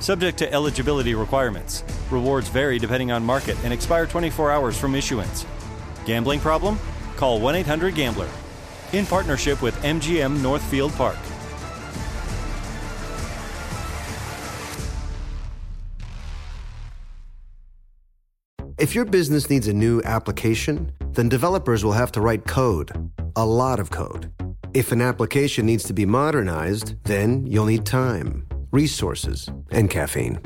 Subject to eligibility requirements. Rewards vary depending on market and expire 24 hours from issuance. Gambling problem? Call 1 800 Gambler. In partnership with MGM Northfield Park. If your business needs a new application, then developers will have to write code, a lot of code. If an application needs to be modernized, then you'll need time, resources, and caffeine.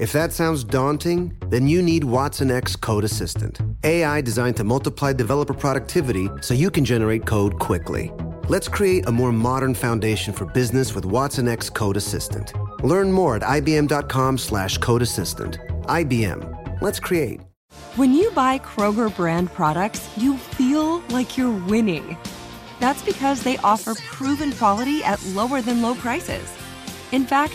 If that sounds daunting, then you need watsonx Code Assistant, AI designed to multiply developer productivity so you can generate code quickly. Let's create a more modern foundation for business with watsonx Code Assistant. Learn more at ibm.com/slash code assistant. IBM. Let's create. When you buy Kroger brand products, you feel like you're winning. That's because they offer proven quality at lower than low prices. In fact,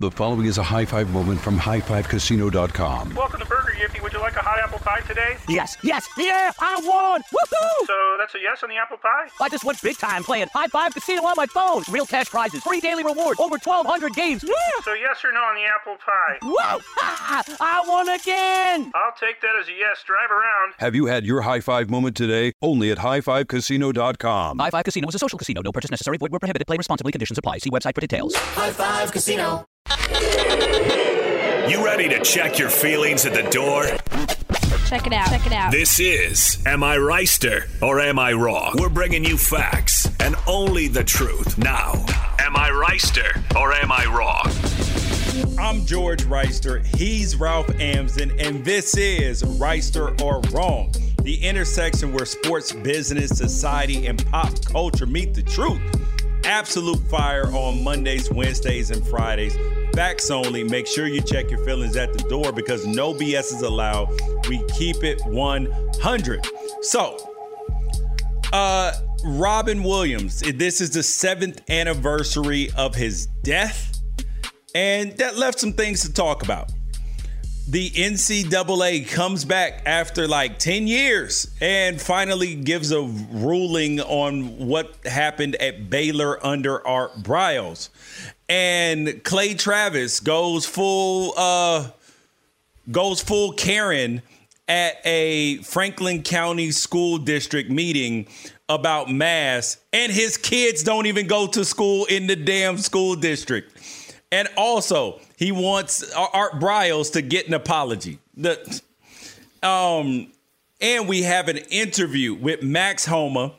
The following is a high five moment from highfivecasino.com. Welcome to Burger Yippee. Would you like a hot apple pie today? Yes, yes, yeah, I won! Woohoo! So that's a yes on the apple pie? I just went big time playing High Five Casino on my phone. Real cash prizes, free daily rewards, over 1,200 games. Yeah! So yes or no on the apple pie? Whoa! Ha! I won again! I'll take that as a yes. Drive around. Have you had your high five moment today? Only at highfivecasino.com. High Five Casino is a social casino. No purchase necessary. Void where prohibited. Play responsibly. Conditions apply. See website for details. High Five Casino. You ready to check your feelings at the door? Check it out. Check it out. This is Am I Wrighster or Am I Wrong? We're bringing you facts and only the truth. Now, Am I Wrighster or Am I Wrong? I'm George Wrighster. He's Ralph Amsden, and this is Wrighster or Wrong, the intersection where sports, business, society, and pop culture meet the truth. Absolute fire on Mondays, Wednesdays, and Fridays. Facts only. Make sure you check your feelings at the door because no BS is allowed. We keep it 100. So, uh, Robin Williams, this is the seventh anniversary of his death, and that left some things to talk about. The NCAA comes back after like 10 years and finally gives a ruling on what happened at Baylor under Art Briles. And Clay Travis goes full uh goes full Karen at a Franklin County School District meeting about mass, and his kids don't even go to school in the damn school district. And also, he wants Art Briles to get an apology. The, um, and we have an interview with Max Homa,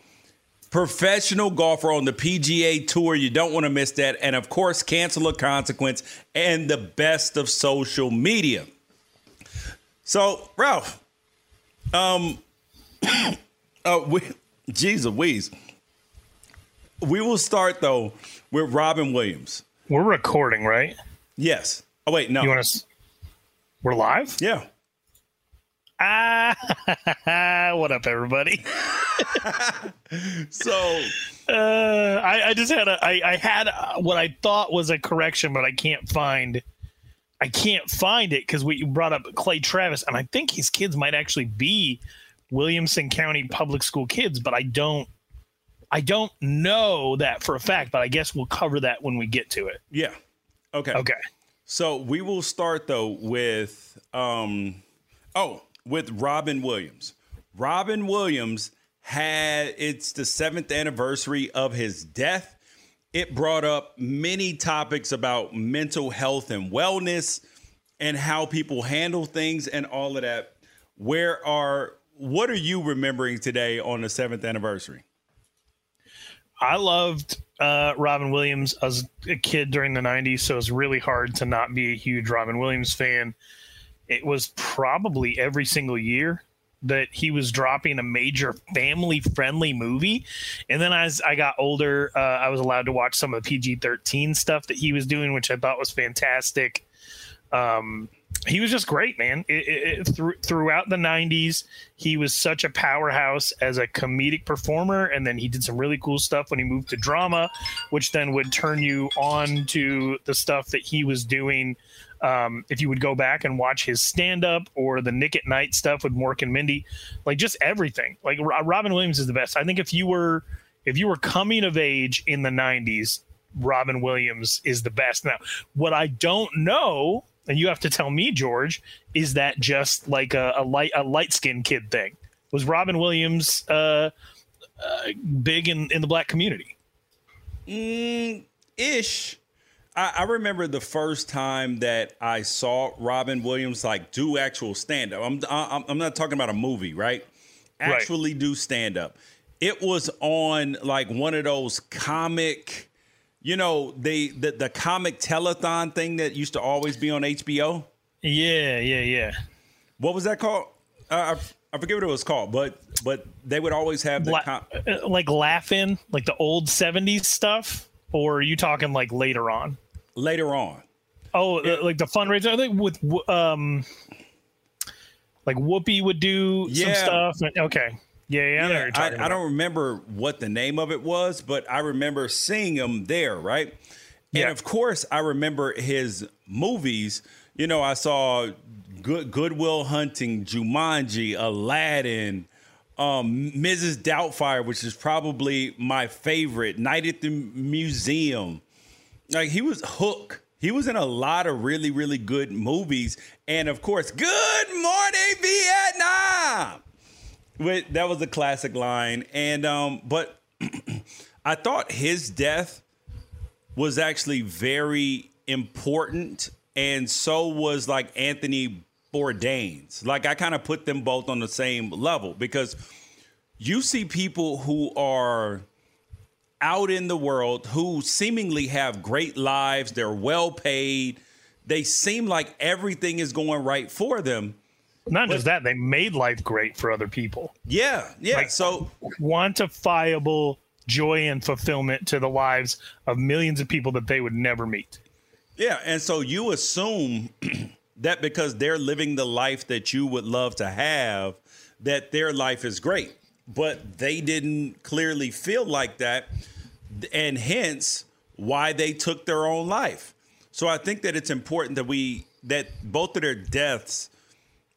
professional golfer on the PGA Tour. You don't want to miss that. And of course, cancel a consequence and the best of social media. So, Ralph, um, uh, we, geez Louise, we will start though with Robin Williams. We're recording, right? Yes. Oh wait, no. You want us? We're live. Yeah. Ah, what up, everybody? so, uh, I, I just had a, I, I had a, what I thought was a correction, but I can't find, I can't find it because we brought up Clay Travis, and I think his kids might actually be Williamson County Public School kids, but I don't, I don't know that for a fact. But I guess we'll cover that when we get to it. Yeah. Okay. Okay. So we will start though with um oh with Robin Williams. Robin Williams had it's the seventh anniversary of his death, it brought up many topics about mental health and wellness and how people handle things and all of that. Where are what are you remembering today on the seventh anniversary? I loved uh, Robin Williams as a kid during the 90s, so it was really hard to not be a huge Robin Williams fan. It was probably every single year that he was dropping a major family friendly movie. And then as I got older, uh, I was allowed to watch some of the PG 13 stuff that he was doing, which I thought was fantastic. Um, he was just great, man. It, it, it, th- throughout the '90s, he was such a powerhouse as a comedic performer, and then he did some really cool stuff when he moved to drama, which then would turn you on to the stuff that he was doing. Um, if you would go back and watch his stand-up or the Nick at Night stuff with Mork and Mindy, like just everything. Like Robin Williams is the best. I think if you were if you were coming of age in the '90s, Robin Williams is the best. Now, what I don't know and you have to tell me, George, is that just like a, a light a light skinned kid thing? Was Robin Williams uh, uh, big in in the black community? Mm, ish. I, I, remember the first time that I saw Robin Williams like do actual stand up. I'm, I'm I'm not talking about a movie, right? Actually right. do stand up. It was on like one of those comic you know the, the the comic telethon thing that used to always be on HBO. Yeah, yeah, yeah. What was that called? Uh, I, I forget what it was called, but but they would always have the La- com- uh, like laughing like the old '70s stuff, or are you talking like later on? Later on. Oh, yeah. like the fundraiser. I think with um, like Whoopi would do yeah. some stuff. Okay. Yeah, yeah. yeah I, I, don't remember what the name of it was, but I remember seeing him there, right? And of course, I remember his movies. You know, I saw Good Good Will Hunting, Jumanji, Aladdin, um, Mrs. Doubtfire, which is probably my favorite. Night at the Museum. Like he was Hook. He was in a lot of really, really good movies. And of course, Good Morning Vietnam that was a classic line, and um, but I thought his death was actually very important, and so was like Anthony Bourdain's. Like I kind of put them both on the same level because you see people who are out in the world who seemingly have great lives, they're well paid, they seem like everything is going right for them not but, just that, they made life great for other people. Yeah, yeah. Like, so quantifiable joy and fulfillment to the lives of millions of people that they would never meet. Yeah, and so you assume that because they're living the life that you would love to have, that their life is great. But they didn't clearly feel like that, and hence why they took their own life. So I think that it's important that we that both of their deaths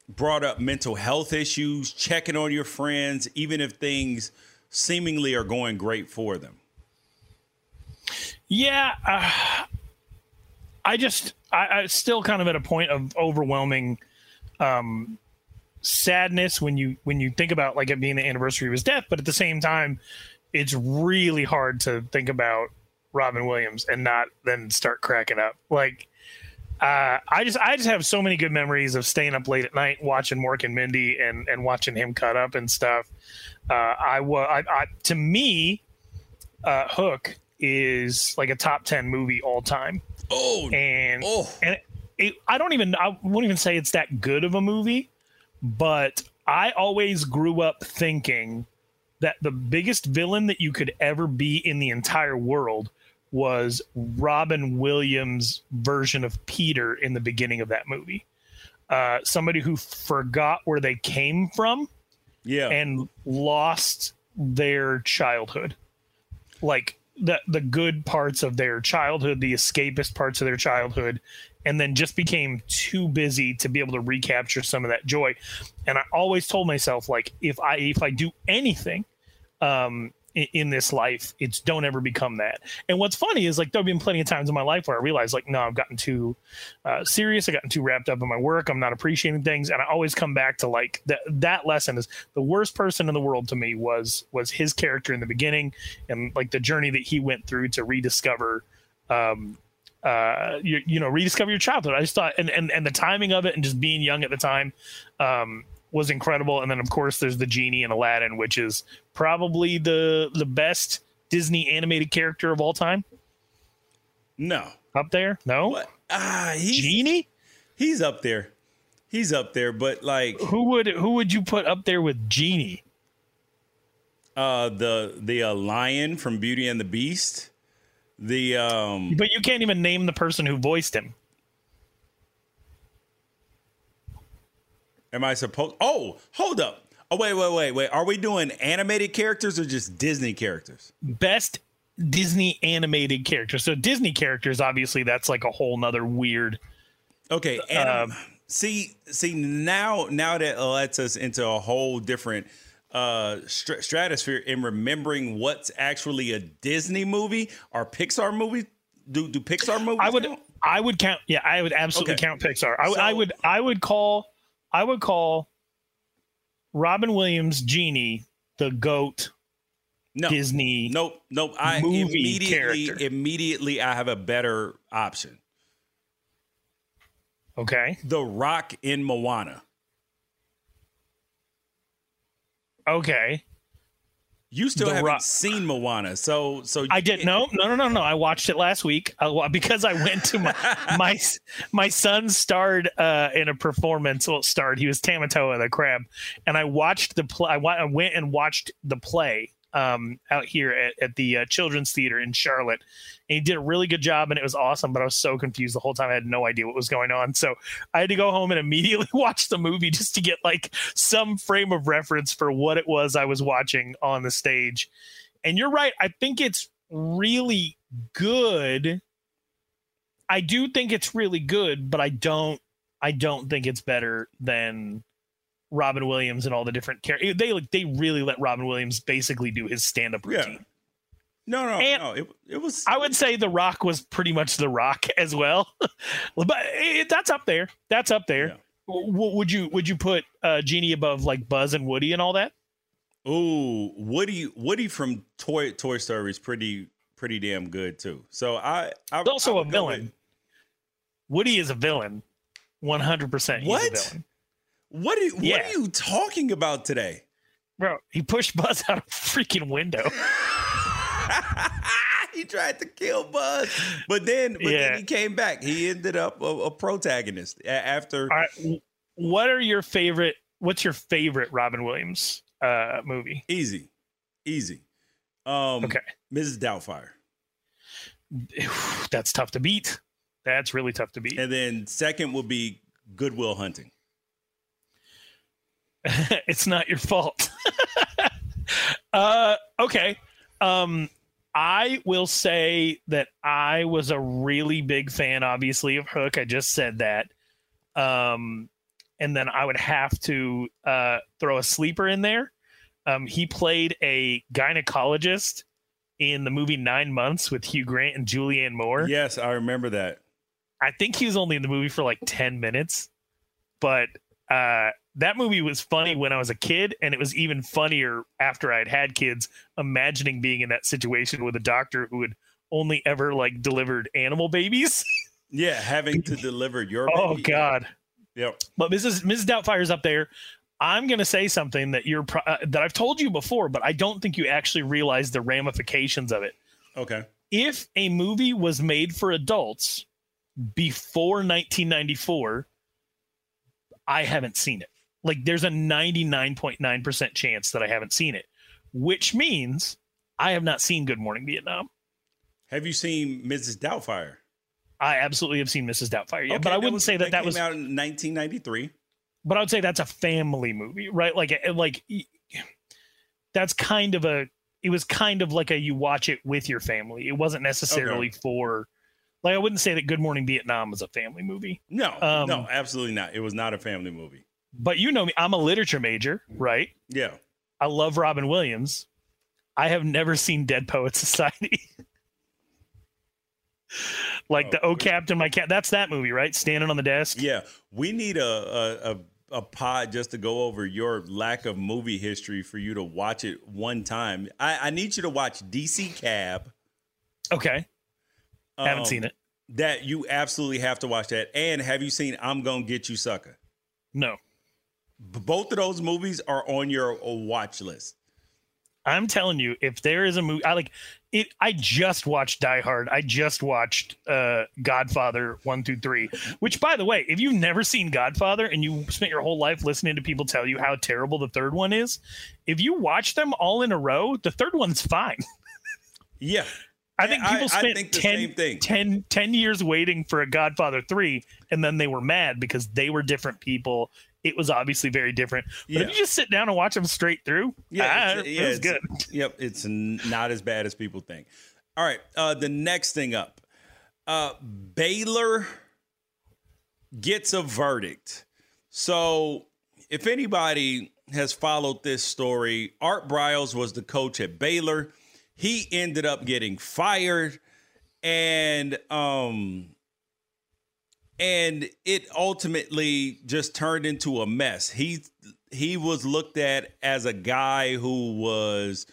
brought up mental health issues, checking on your friends, even if things seemingly are going great for them. Yeah, uh, I just I, I still kind of at a point of overwhelming um, sadness when you when you think about like it being the anniversary of his death, but at the same time, it's really hard to think about Robin Williams and not then start cracking up. Like uh, I just I just have so many good memories of staying up late at night watching Mork and Mindy and and watching him cut up and stuff. Uh, I was I, I, to me, uh, Hook is like a top ten movie all time. Oh, and oh. and it, it, I don't even I wouldn't even say it's that good of a movie, but I always grew up thinking that the biggest villain that you could ever be in the entire world was Robin Williams' version of Peter in the beginning of that movie. Uh, somebody who forgot where they came from, yeah, and lost their childhood, like the the good parts of their childhood, the escapist parts of their childhood, and then just became too busy to be able to recapture some of that joy. And I always told myself, like, if I if I do anything, um, in, in this life. It's don't ever become that. And what's funny is like there've been plenty of times in my life where I realized like no, I've gotten too uh, serious. I've gotten too wrapped up in my work. I'm not appreciating things, and I always come back to like that. That lesson is the worst person in the world to me was was his character in the beginning, and like the journey that he went through to rediscover. Um, uh, you, you know, rediscover your childhood. I just thought, and, and, and the timing of it and just being young at the time, um, was incredible. And then of course there's the genie in Aladdin, which is probably the the best Disney animated character of all time. No, up there. No, what? ah, he's, genie. He's up there. He's up there, but like, who would who would you put up there with genie? Uh, the the uh, lion from Beauty and the Beast. The um, but you can't even name the person who voiced him. Am I supposed? Oh, hold up. Oh, wait, wait, wait, wait. Are we doing animated characters or just Disney characters? Best Disney animated characters. So Disney characters, obviously, that's like a whole nother weird. Okay. Anim- uh, see, see now, now that lets us into a whole different uh str- stratosphere in remembering what's actually a Disney movie or Pixar movie. Do do Pixar movies? I would count? I would count. Yeah, I would absolutely okay. count Pixar. I, so, I would I would call I would call Robin Williams Genie the goat no, Disney. Nope, nope. I immediately character. immediately I have a better option. Okay. The Rock in Moana. Okay. You still the haven't Rock. seen Moana, so so I didn't. no no no no no. I watched it last week uh, because I went to my my my son starred uh, in a performance. Well, starred he was Tamatoa the crab, and I watched the play. I went and watched the play um, out here at, at the uh, Children's Theater in Charlotte. And he did a really good job, and it was awesome. But I was so confused the whole time; I had no idea what was going on. So I had to go home and immediately watch the movie just to get like some frame of reference for what it was I was watching on the stage. And you're right; I think it's really good. I do think it's really good, but I don't. I don't think it's better than Robin Williams and all the different characters. They like they really let Robin Williams basically do his stand up routine. Yeah. No, no, and no. It, it was. I would say The Rock was pretty much The Rock as well, but it, that's up there. That's up there. Yeah. W- would you would you put uh, Genie above like Buzz and Woody and all that? Oh, Woody Woody from Toy Toy Story is pretty pretty damn good too. So I, I also I a villain. Woody is a villain, one hundred percent. What? What are, yeah. what are you talking about today? Bro, he pushed Buzz out a freaking window. he tried to kill Buzz, but then, but yeah. then he came back. He ended up a, a protagonist after. What are your favorite? What's your favorite Robin Williams uh, movie? Easy, easy. Um, okay, Mrs. Doubtfire. That's tough to beat. That's really tough to beat. And then second will be Good Will Hunting. it's not your fault. uh, okay. Um, I will say that I was a really big fan, obviously, of Hook. I just said that. Um, and then I would have to uh, throw a sleeper in there. Um, he played a gynecologist in the movie Nine Months with Hugh Grant and Julianne Moore. Yes, I remember that. I think he was only in the movie for like 10 minutes, but uh, that movie was funny when I was a kid, and it was even funnier after I had had kids. Imagining being in that situation with a doctor who had only ever like delivered animal babies. yeah, having to deliver your. oh God. Yep. But Mrs. Mrs. Doubtfire's up there. I'm going to say something that you're uh, that I've told you before, but I don't think you actually realize the ramifications of it. Okay. If a movie was made for adults before 1994, I haven't seen it. Like there's a 99.9% chance that I haven't seen it, which means I have not seen Good Morning Vietnam. Have you seen Mrs. Doubtfire? I absolutely have seen Mrs. Doubtfire. Yeah, okay, but I wouldn't was, say that that, was out in 1993. But I would say that's a family movie, right? Like, eh, like that's kind of a. It was kind of like a you watch it with your family. It wasn't necessarily okay. for. Like I wouldn't say that Good Morning Vietnam was a family movie. No, um, no, absolutely not. It was not a family movie but you know me, I'm a literature major, right? Yeah. I love Robin Williams. I have never seen Dead Poet Society. like oh, the Oh Captain, My Cat. That's that movie, right? Standing on the desk. Yeah, we need a a, a a pod just to go over your lack of movie history for you to watch it one time. I, I need you to watch DC Cab. Okay. Um, Haven't seen it. That you absolutely have to watch that. And have you seen I'm Gonna Get You Sucker? No. Both of those movies are on your watch list. I'm telling you, if there is a movie, I like it. I just watched Die Hard. I just watched uh, Godfather one, two, three. Which, by the way, if you've never seen Godfather and you spent your whole life listening to people tell you how terrible the third one is, if you watch them all in a row, the third one's fine. Yeah. I think people spent I, 10, 10, 10 years waiting for a Godfather 3, and then they were mad because they were different people it was obviously very different. But yeah. if you just sit down and watch them straight through, yeah, ah, it's, yeah, it was good. Yep, it's not as bad as people think. All right, uh, the next thing up, uh, Baylor gets a verdict. So, if anybody has followed this story, Art Briles was the coach at Baylor. He ended up getting fired, and um, and it ultimately just turned into a mess. He he was looked at as a guy who was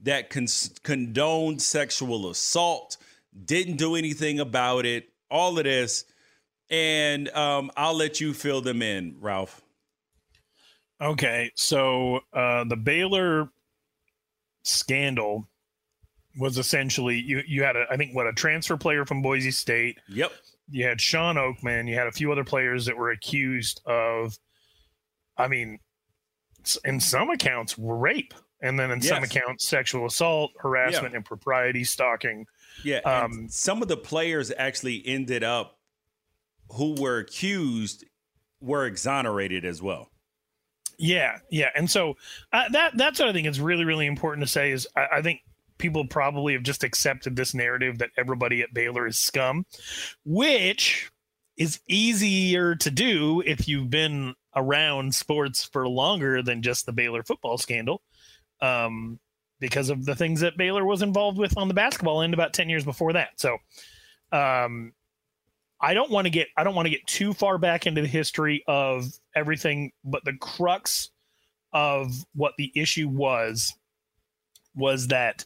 that con- condoned sexual assault, didn't do anything about it, all of this, and um, I'll let you fill them in, Ralph. Okay, so uh, the Baylor scandal was essentially you you had a I think what a transfer player from Boise State. Yep you had Shawn Oakman, you had a few other players that were accused of, I mean, in some accounts, rape, and then in yes. some accounts, sexual assault, harassment, yeah. impropriety, stalking. Yeah, um, some of the players actually ended up who were accused were exonerated as well. Yeah, yeah, and so uh, that that's what I think is really really important to say is I, I think people probably have just accepted this narrative that everybody at Baylor is scum, which is easier to do if you've been around sports for longer than just the Baylor football scandal. Um, because of the things that Baylor was involved with on the basketball end about 10 years before that. So, um, I don't want to get I don't want to get too far back into the history of everything, but the crux of what the issue was was that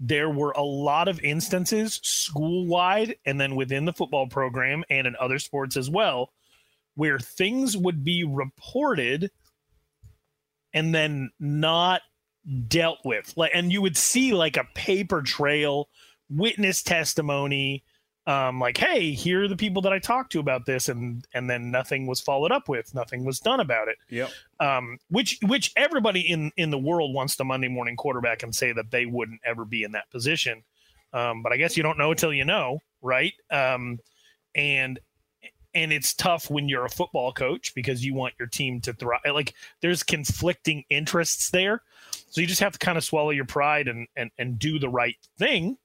there were a lot of instances school wide and then within the football program and in other sports as well where things would be reported and then not dealt with. Like and you would see like a paper trail witness testimony um, like, hey, here are the people that I talked to about this, and and then nothing was followed up with, nothing was done about it. Yeah. Um, which which everybody in in the world wants the Monday morning quarterback and say that they wouldn't ever be in that position. Um, but I guess you don't know until you know, right? Um, and and it's tough when you're a football coach because you want your team to thrive. Like there's conflicting interests there, so you just have to kind of swallow your pride and and and do the right thing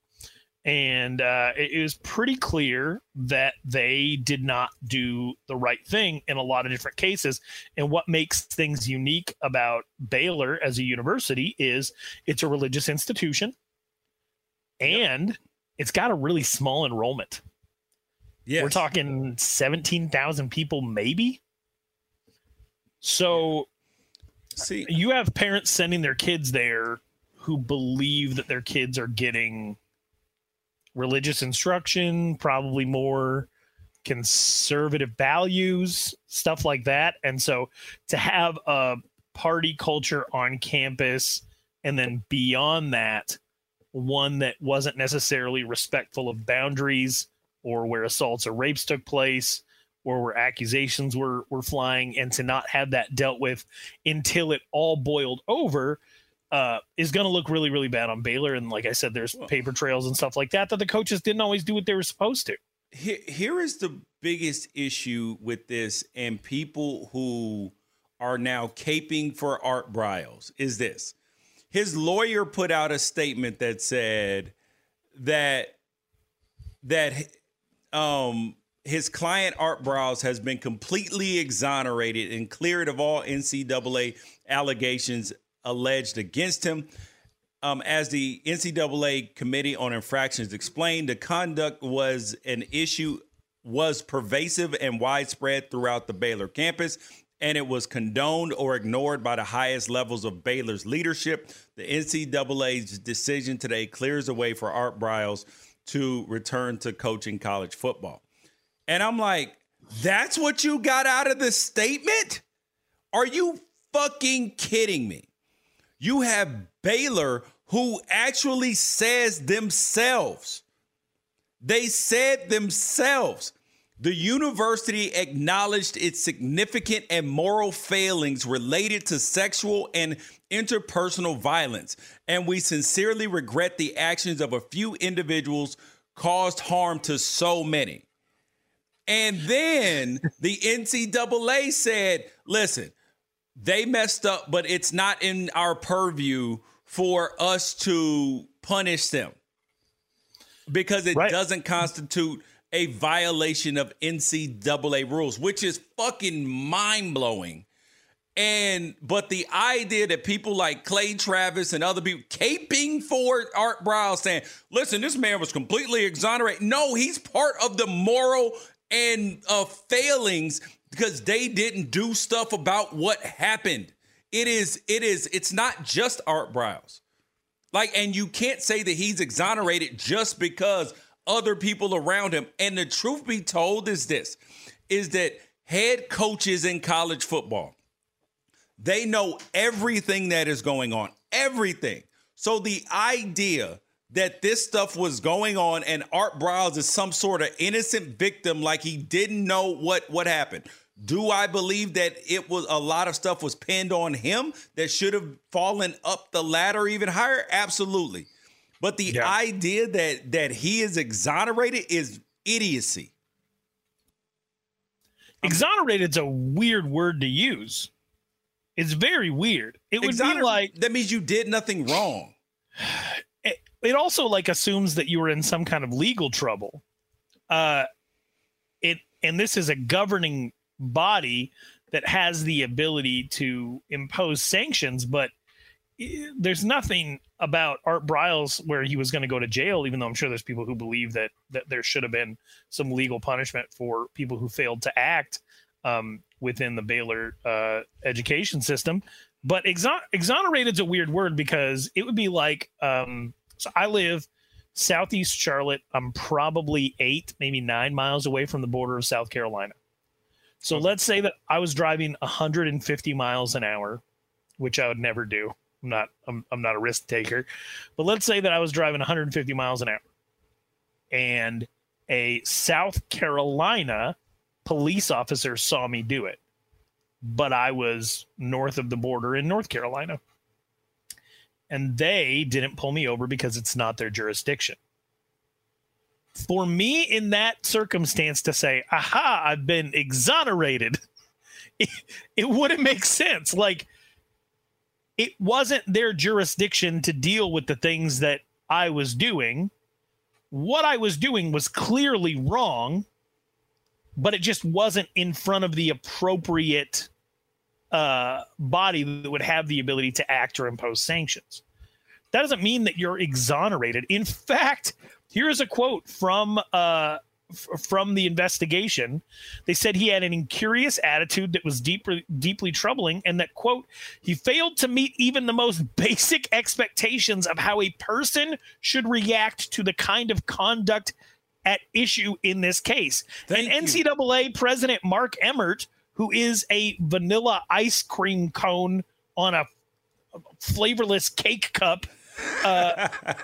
and uh, it was pretty clear that they did not do the right thing in a lot of different cases. And what makes things unique about Baylor as a university is it's a religious institution, and yep. it's got a really small enrollment. Yeah, we're talking seventeen thousand people, maybe. So, see, you have parents sending their kids there who believe that their kids are getting religious instruction, probably more conservative values, stuff like that. And so to have a party culture on campus and then beyond that, one that wasn't necessarily respectful of boundaries or where assaults or rapes took place or where accusations were were flying and to not have that dealt with until it all boiled over uh, is going to look really, really bad on Baylor. And like I said, there's paper trails and stuff like that that the coaches didn't always do what they were supposed to. Here, here is the biggest issue with this, and people who are now caping for Art Briles is this. His lawyer put out a statement that said that that um his client Art Briles has been completely exonerated and cleared of all NCAA allegations alleged against him. um, as the NCAA Committee on Infractions explained, the conduct was an issue was pervasive and widespread throughout the Baylor campus, and it was condoned or ignored by the highest levels of Baylor's leadership. The NCAA's decision today clears the way for Art Briles to return to coaching college football. And I'm like, that's what you got out of this statement? Are you fucking kidding me? You have Baylor who actually says themselves, they said themselves, the university acknowledged its significant and moral failings related to sexual and interpersonal violence, and we sincerely regret the actions of a few individuals caused harm to so many. And then the NCAA said, listen, they messed up, but it's not in our purview for us to punish them because it right. doesn't constitute a violation of NCAA rules, which is fucking mind blowing. And but the idea that people like Clay Travis and other people caping for Art Briles saying, listen, this man was completely exonerated. No, he's part of the moral and uh, failings because they didn't do stuff about what happened. It is, it is, it's not just Art Briles. Like, and you can't say that he's exonerated just because other people around him. And the truth be told is this is that head coaches in college football, they know everything that is going on, everything. So the idea that this stuff was going on and Art Briles is some sort of innocent victim, like he didn't know what what happened. Do I believe that it was a lot of stuff was pinned on him that should have fallen up the ladder even higher? Absolutely. But the yeah. idea that that he is exonerated is idiocy. Exonerated is a weird word to use. It's very weird. It would Exoner- be like that means you did nothing wrong. It, it also like assumes that you were in some kind of legal trouble. Uh, it and this is a governing body that has the ability to impose sanctions, but eh, there's nothing about Art Briles where he was going to go to jail, even though I'm sure there's people who believe that that there should have been some legal punishment for people who failed to act um, within the Baylor uh, education system. But exon- exonerated is a weird word because it would be like um, so I live southeast Charlotte. I'm probably eight, maybe nine miles away from the border of South Carolina. So let's say that I was driving 150 miles an hour, which I would never do. I'm not I'm, I'm not a risk taker. But let's say that I was driving 150 miles an hour and a South Carolina police officer saw me do it. But I was north of the border in North Carolina. And they didn't pull me over because it's not their jurisdiction for me in that circumstance to say, aha, I've been exonerated, it, it wouldn't make sense. Like, it wasn't their jurisdiction to deal with the things that I was doing. What I was doing was clearly wrong, but it just wasn't in front of the appropriate uh, body that would have the ability to act or impose sanctions. That doesn't mean that you're exonerated. In fact, Here's a quote from uh, f- from the investigation. They said he had an incurious attitude that was deeply deeply troubling, and that quote he failed to meet even the most basic expectations of how a person should react to the kind of conduct at issue in this case. Thank and you. NCAA President Mark Emmert, who is a vanilla ice cream cone on a flavorless cake cup. Uh,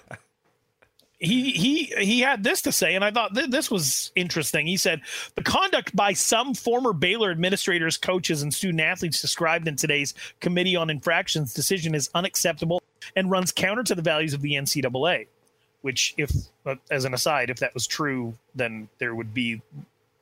he he he had this to say, and I thought th- this was interesting. He said the conduct by some former Baylor administrators, coaches, and student athletes described in today's Committee on Infractions decision is unacceptable and runs counter to the values of the NCAA. Which, if uh, as an aside, if that was true, then there would be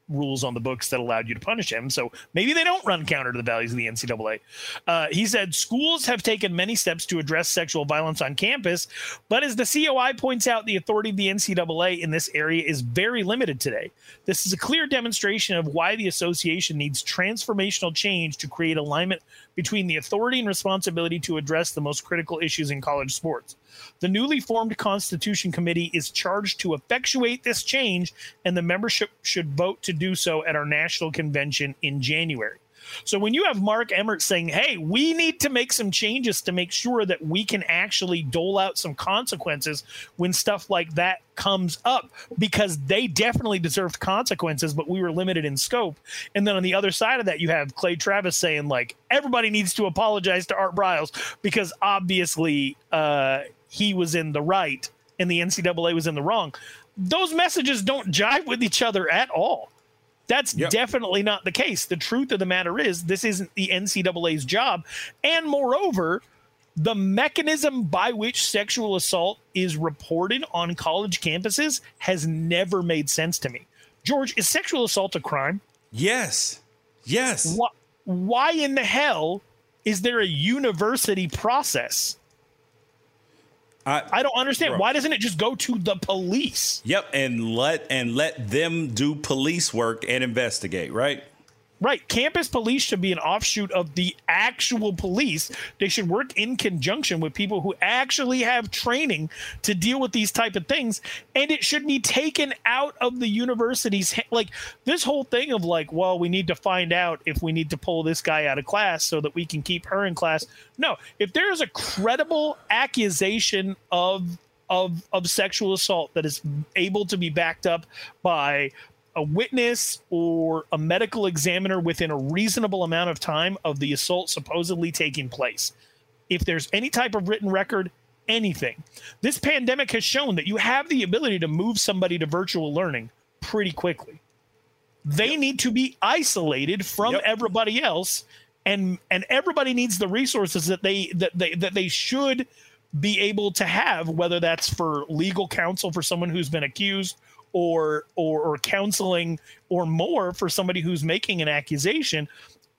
rules on the books that allowed you to punish him. So maybe they don't run counter to the values of the NCAA. Uh, he said schools have taken many steps to address sexual violence on campus, but as the COI points out, the authority of the NCAA in this area is very limited today. This is a clear demonstration of why the association needs transformational change to create alignment between the authority and responsibility to address the most critical issues in college sports. The newly formed Constitution Committee is charged to effectuate this change, and the membership should vote to do so at our national convention in January. So when you have Mark Emmert saying, hey, we need to make some changes to make sure that we can actually dole out some consequences when stuff like that comes up, because they definitely deserved consequences, but we were limited in scope. And then on the other side of that, you have Clay Travis saying, like, everybody needs to apologize to Art Briles because obviously uh, he was in the right and the NCAA was in the wrong. Those messages don't jive with each other at all. That's yep. definitely not the case. The truth of the matter is, this isn't the NCAA's job. And moreover, the mechanism by which sexual assault is reported on college campuses has never made sense to me. George, is sexual assault a crime? Yes. Yes. Why, why in the hell is there a university process I, I don't understand. Bro. Why doesn't it just go to the police? Yep, and let and let them do police work and investigate, right? Right. Campus police should be an offshoot of the actual police. They should work in conjunction with people who actually have training to deal with these type of things. And it should be taken out of the university's like this whole thing of like, well, we need to find out if we need to pull this guy out of class so that we can keep her in class. No, if there is a credible accusation of of of sexual assault that is able to be backed up by a witness or a medical examiner within a reasonable amount of time of the assault supposedly taking place. If there's any type of written record, anything. This pandemic has shown that you have the ability to move somebody to virtual learning pretty quickly. They yep. need to be isolated from yep. everybody else and and everybody needs the resources that they that they that they should be able to have whether that's for legal counsel for someone who's been accused or or or counseling or more for somebody who's making an accusation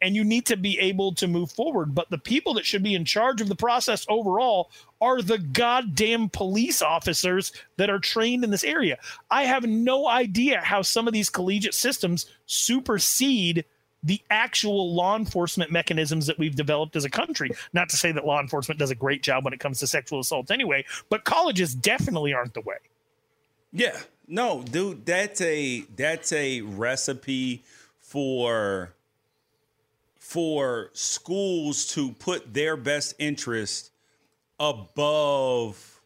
and you need to be able to move forward but the people that should be in charge of the process overall are the goddamn police officers that are trained in this area i have no idea how some of these collegiate systems supersede the actual law enforcement mechanisms that we've developed as a country. Not to say that law enforcement does a great job when it comes to sexual assault anyway, but colleges definitely aren't the way. Yeah, no, dude, that's a that's a recipe for for schools to put their best interest above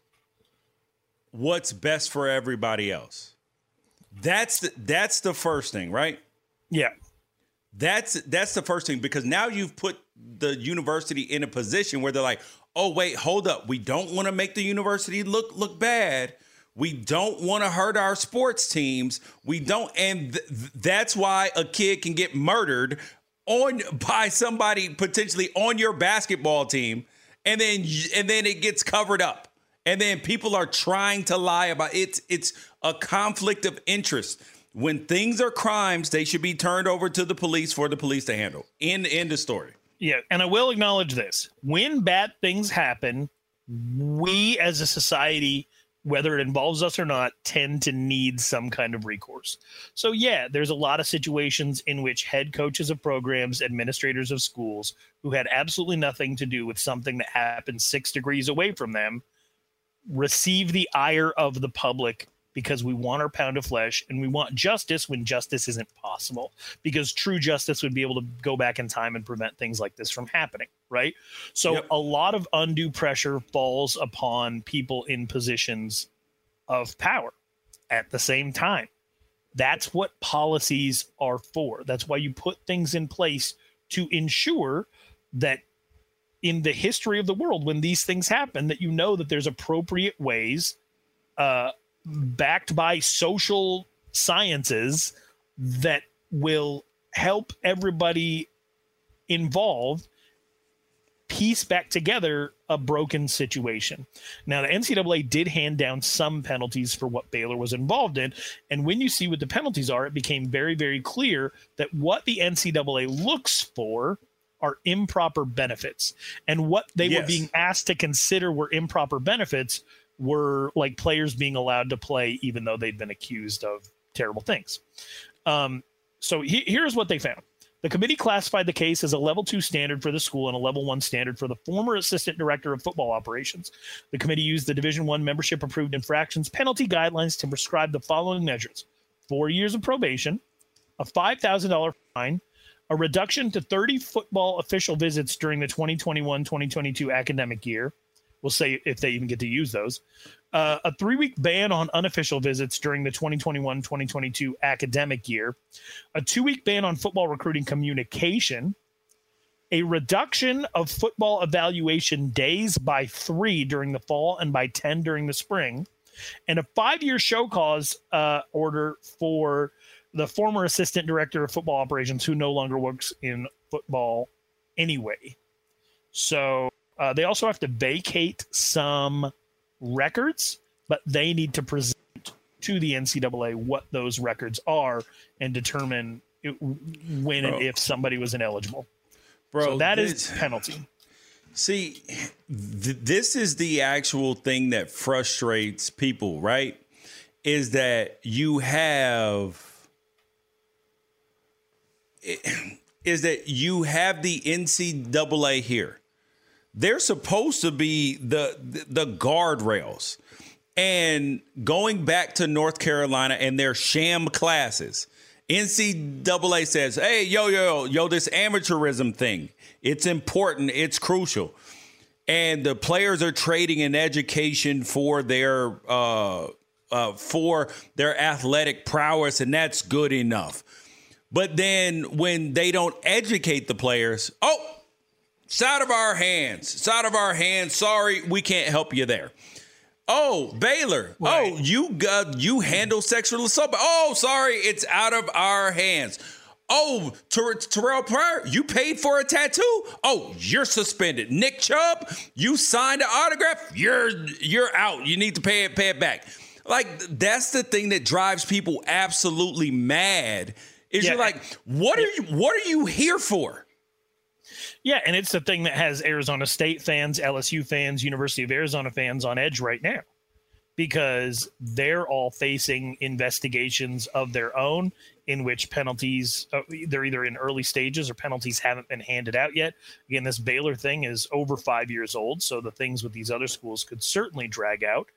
what's best for everybody else. That's the, that's the first thing, right? Yeah. That's that's the first thing because now you've put the university in a position where they're like, "Oh wait, hold up. We don't want to make the university look look bad. We don't want to hurt our sports teams. We don't, and th- that's why a kid can get murdered on by somebody potentially on your basketball team, and then and then it gets covered up, and then people are trying to lie about it. It's a conflict of interest. When things are crimes, they should be turned over to the police for the police to handle. In end of story. Yeah, and I will acknowledge this: when bad things happen, we as a society whether it involves us or not, tend to need some kind of recourse. So, yeah, there's a lot of situations in which head coaches of programs, administrators of schools who had absolutely nothing to do with something that happened six degrees away from them receive the ire of the public because we want our pound of flesh and we want justice when justice isn't possible because true justice would be able to go back in time and prevent things like this from happening right? So yep. a lot of undue pressure falls upon people in positions of power at the same time. That's what policies are for. That's why you put things in place to ensure that in the history of the world when these things happen that you know that there's appropriate ways uh, backed by social sciences that will help everybody involved piece back together a broken situation. Now, the NCAA did hand down some penalties for what Baylor was involved in. And when you see what the penalties are, it became very, very clear that what the NCAA looks for are improper benefits. And what they yes. were being asked to consider were improper benefits were like players being allowed to play even though they'd been accused of terrible things. Um, so he, here's what they found. The committee classified the case as a level two standard for the school and a level one standard for the former assistant director of football operations. The committee used the Division One membership approved infractions penalty guidelines to prescribe the following measures: four years of probation, a five thousand dollar fine, a reduction to 30 football official visits during the 2021-2022 academic year. We'll say if they even get to use those. Uh, a three-week ban on unofficial visits during the 2021-2022 academic year. A two-week ban on football recruiting communication. A reduction of football evaluation days by three during the fall and by 10 during the spring. And a five-year show cause uh, order for the former assistant director of football operations who no longer works in football anyway. So uh, they also have to vacate some records, but they need to present to the NCAA what those records are and determine it, when Bro. and if somebody was ineligible. Bro, so that this, is penalty. See, th- this is the actual thing that frustrates people, right? Is that you have is that you have the NCAA here. They're supposed to be the the guardrails. And going back to North Carolina and their sham classes, NCAA says, "Hey, yo, yo, yo, this amateurism thing, it's important, it's crucial." And the players are trading in education for their uh, uh, for their athletic prowess, and that's good enough. But then when they don't educate the players, oh, it's out of our hands. It's out of our hands. Sorry, we can't help you there. Oh, Baylor. Oh, right. Oh, you got you handle sexual assault. Oh, sorry, it's out of our hands. Oh, Ter- Terrelle Pryor, you paid for a tattoo? Oh, you're suspended. Nick Chubb, you signed an autograph. You're you're out. You need to pay it pay it back. Like that's the thing that drives people absolutely mad is yeah. you're like, what are you what are you here for? Yeah, and it's the thing that has Arizona State fans, LSU fans, University of Arizona fans on edge right now because they're all facing investigations of their own in which penalties uh, they're either in early stages or penalties haven't been handed out yet. Again, this Baylor thing is over five years old, so the things with these other schools could certainly drag out.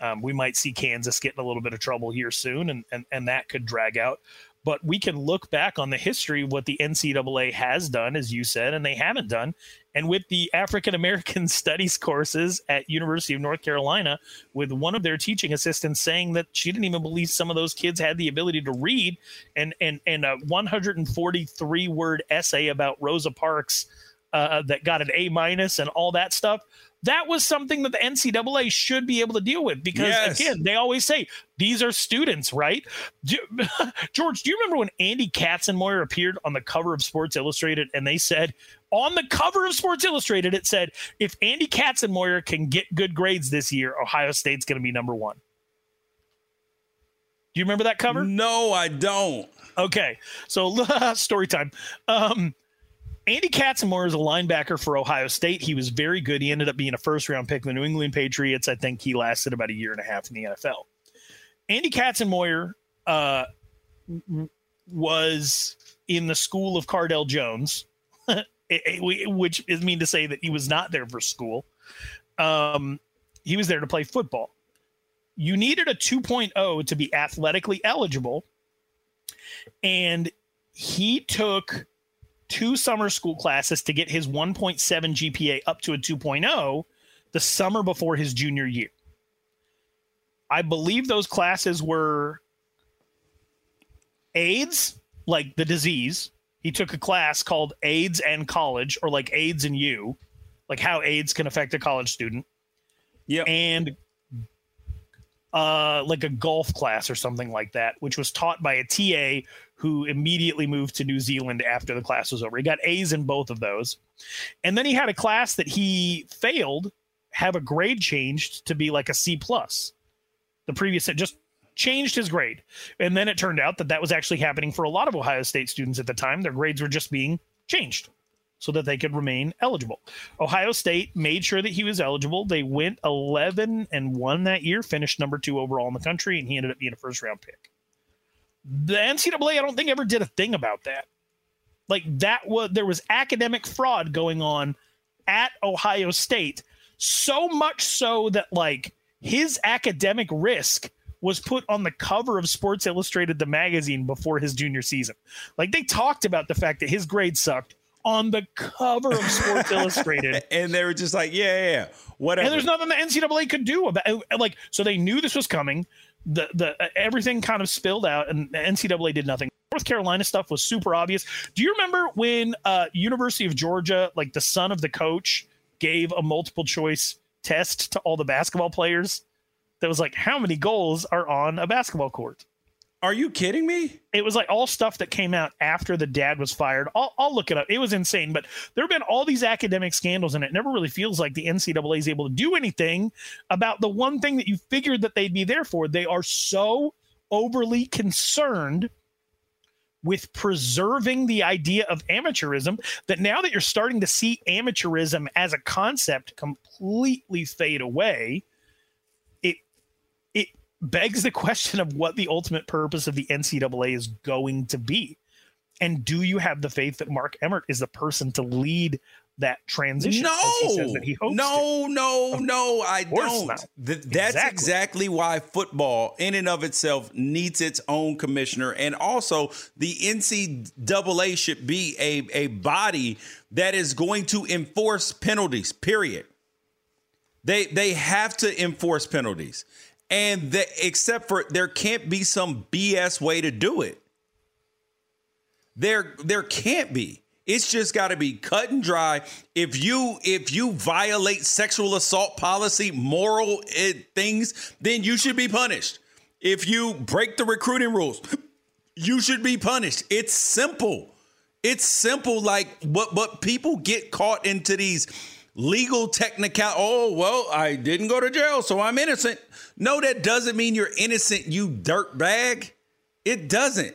Um, we might see Kansas get in a little bit of trouble here soon, and, and and that could drag out but we can look back on the history of what the NCAA has done, as you said, and they haven't done. And with the African American Studies courses at University of North Carolina, with one of their teaching assistants saying that she didn't even believe some of those kids had the ability to read, and and and a 143 word essay about Rosa Parks uh, that got an A minus and all that stuff that was something that the NCAA should be able to deal with because yes. again, they always say these are students, right? Do, George, do you remember when Andy Katzenmoyer appeared on the cover of Sports Illustrated and they said on the cover of Sports Illustrated it said if Andy Katzenmoyer can get good grades this year, Ohio State's going to be number 1. Do you remember that cover? No, I don't. Okay. So story time. Um Andy Katzenmoyer is a linebacker for Ohio State. He was very good. He ended up being a first round pick of the New England Patriots. I think he lasted about a year and a half in the NFL. Andy Katzenmoyer uh, was in the school of Cardale Jones, which is mean to say that he was not there for school. Um, he was there to play football. You needed a 2.0 to be athletically eligible. And he took two summer school classes to get his 1.7 GPA up to a 2.0 the summer before his junior year. I believe those classes were AIDS, like the disease. He took a class called AIDS and College, or like AIDS and You, like how AIDS can affect a college student. Yeah. And uh, like a golf class or something like that, which was taught by a TA who immediately moved to New Zealand after the class was over. He got A's in both of those. And then he had a class that he failed, have a grade changed to be like a C plus. The previous just changed his grade. And then it turned out that that was actually happening for a lot of Ohio State students at the time. Their grades were just being changed so that they could remain eligible. Ohio State made sure that he was eligible. They went 11 and 1 that year, finished number 2 overall in the country and he ended up being a first round pick. The NCAA, I don't think ever did a thing about that. Like that was there was academic fraud going on at Ohio State, so much so that like his academic risk was put on the cover of Sports Illustrated, the magazine, before his junior season. Like they talked about the fact that his grades sucked on the cover of Sports Illustrated, and they were just like, "Yeah, yeah, yeah, whatever." And there's nothing the NCAA could do about it. Like, so they knew this was coming. The the uh, everything kind of spilled out, and the NCAA did nothing. North Carolina stuff was super obvious. Do you remember when uh, University of Georgia, like the son of the coach, gave a multiple choice test to all the basketball players? That was like, how many goals are on a basketball court? Are you kidding me? It was like all stuff that came out after the dad was fired. I'll, I'll look it up. It was insane. But there have been all these academic scandals, and it never really feels like the NCAA is able to do anything about the one thing that you figured that they'd be there for. They are so overly concerned with preserving the idea of amateurism that now that you're starting to see amateurism as a concept completely fade away, begs the question of what the ultimate purpose of the NCAA is going to be. And do you have the faith that Mark Emmert is the person to lead that transition. No, no, to. no, of no, I don't. Th- that's exactly. exactly. why football, in and of itself, needs its own commissioner, and also the NCAA should be a a body that is going to enforce penalties. Period. They they have to enforce penalties, and the, except for there can't be some BS way to do it. There there can't be. It's just got to be cut and dry. If you if you violate sexual assault policy, moral eh, things, then you should be punished. If you break the recruiting rules, you should be punished. It's simple. It's simple. Like but but people get caught into these legal technical. Oh well, I didn't go to jail, so I'm innocent. No, that doesn't mean you're innocent. You dirt bag. It doesn't.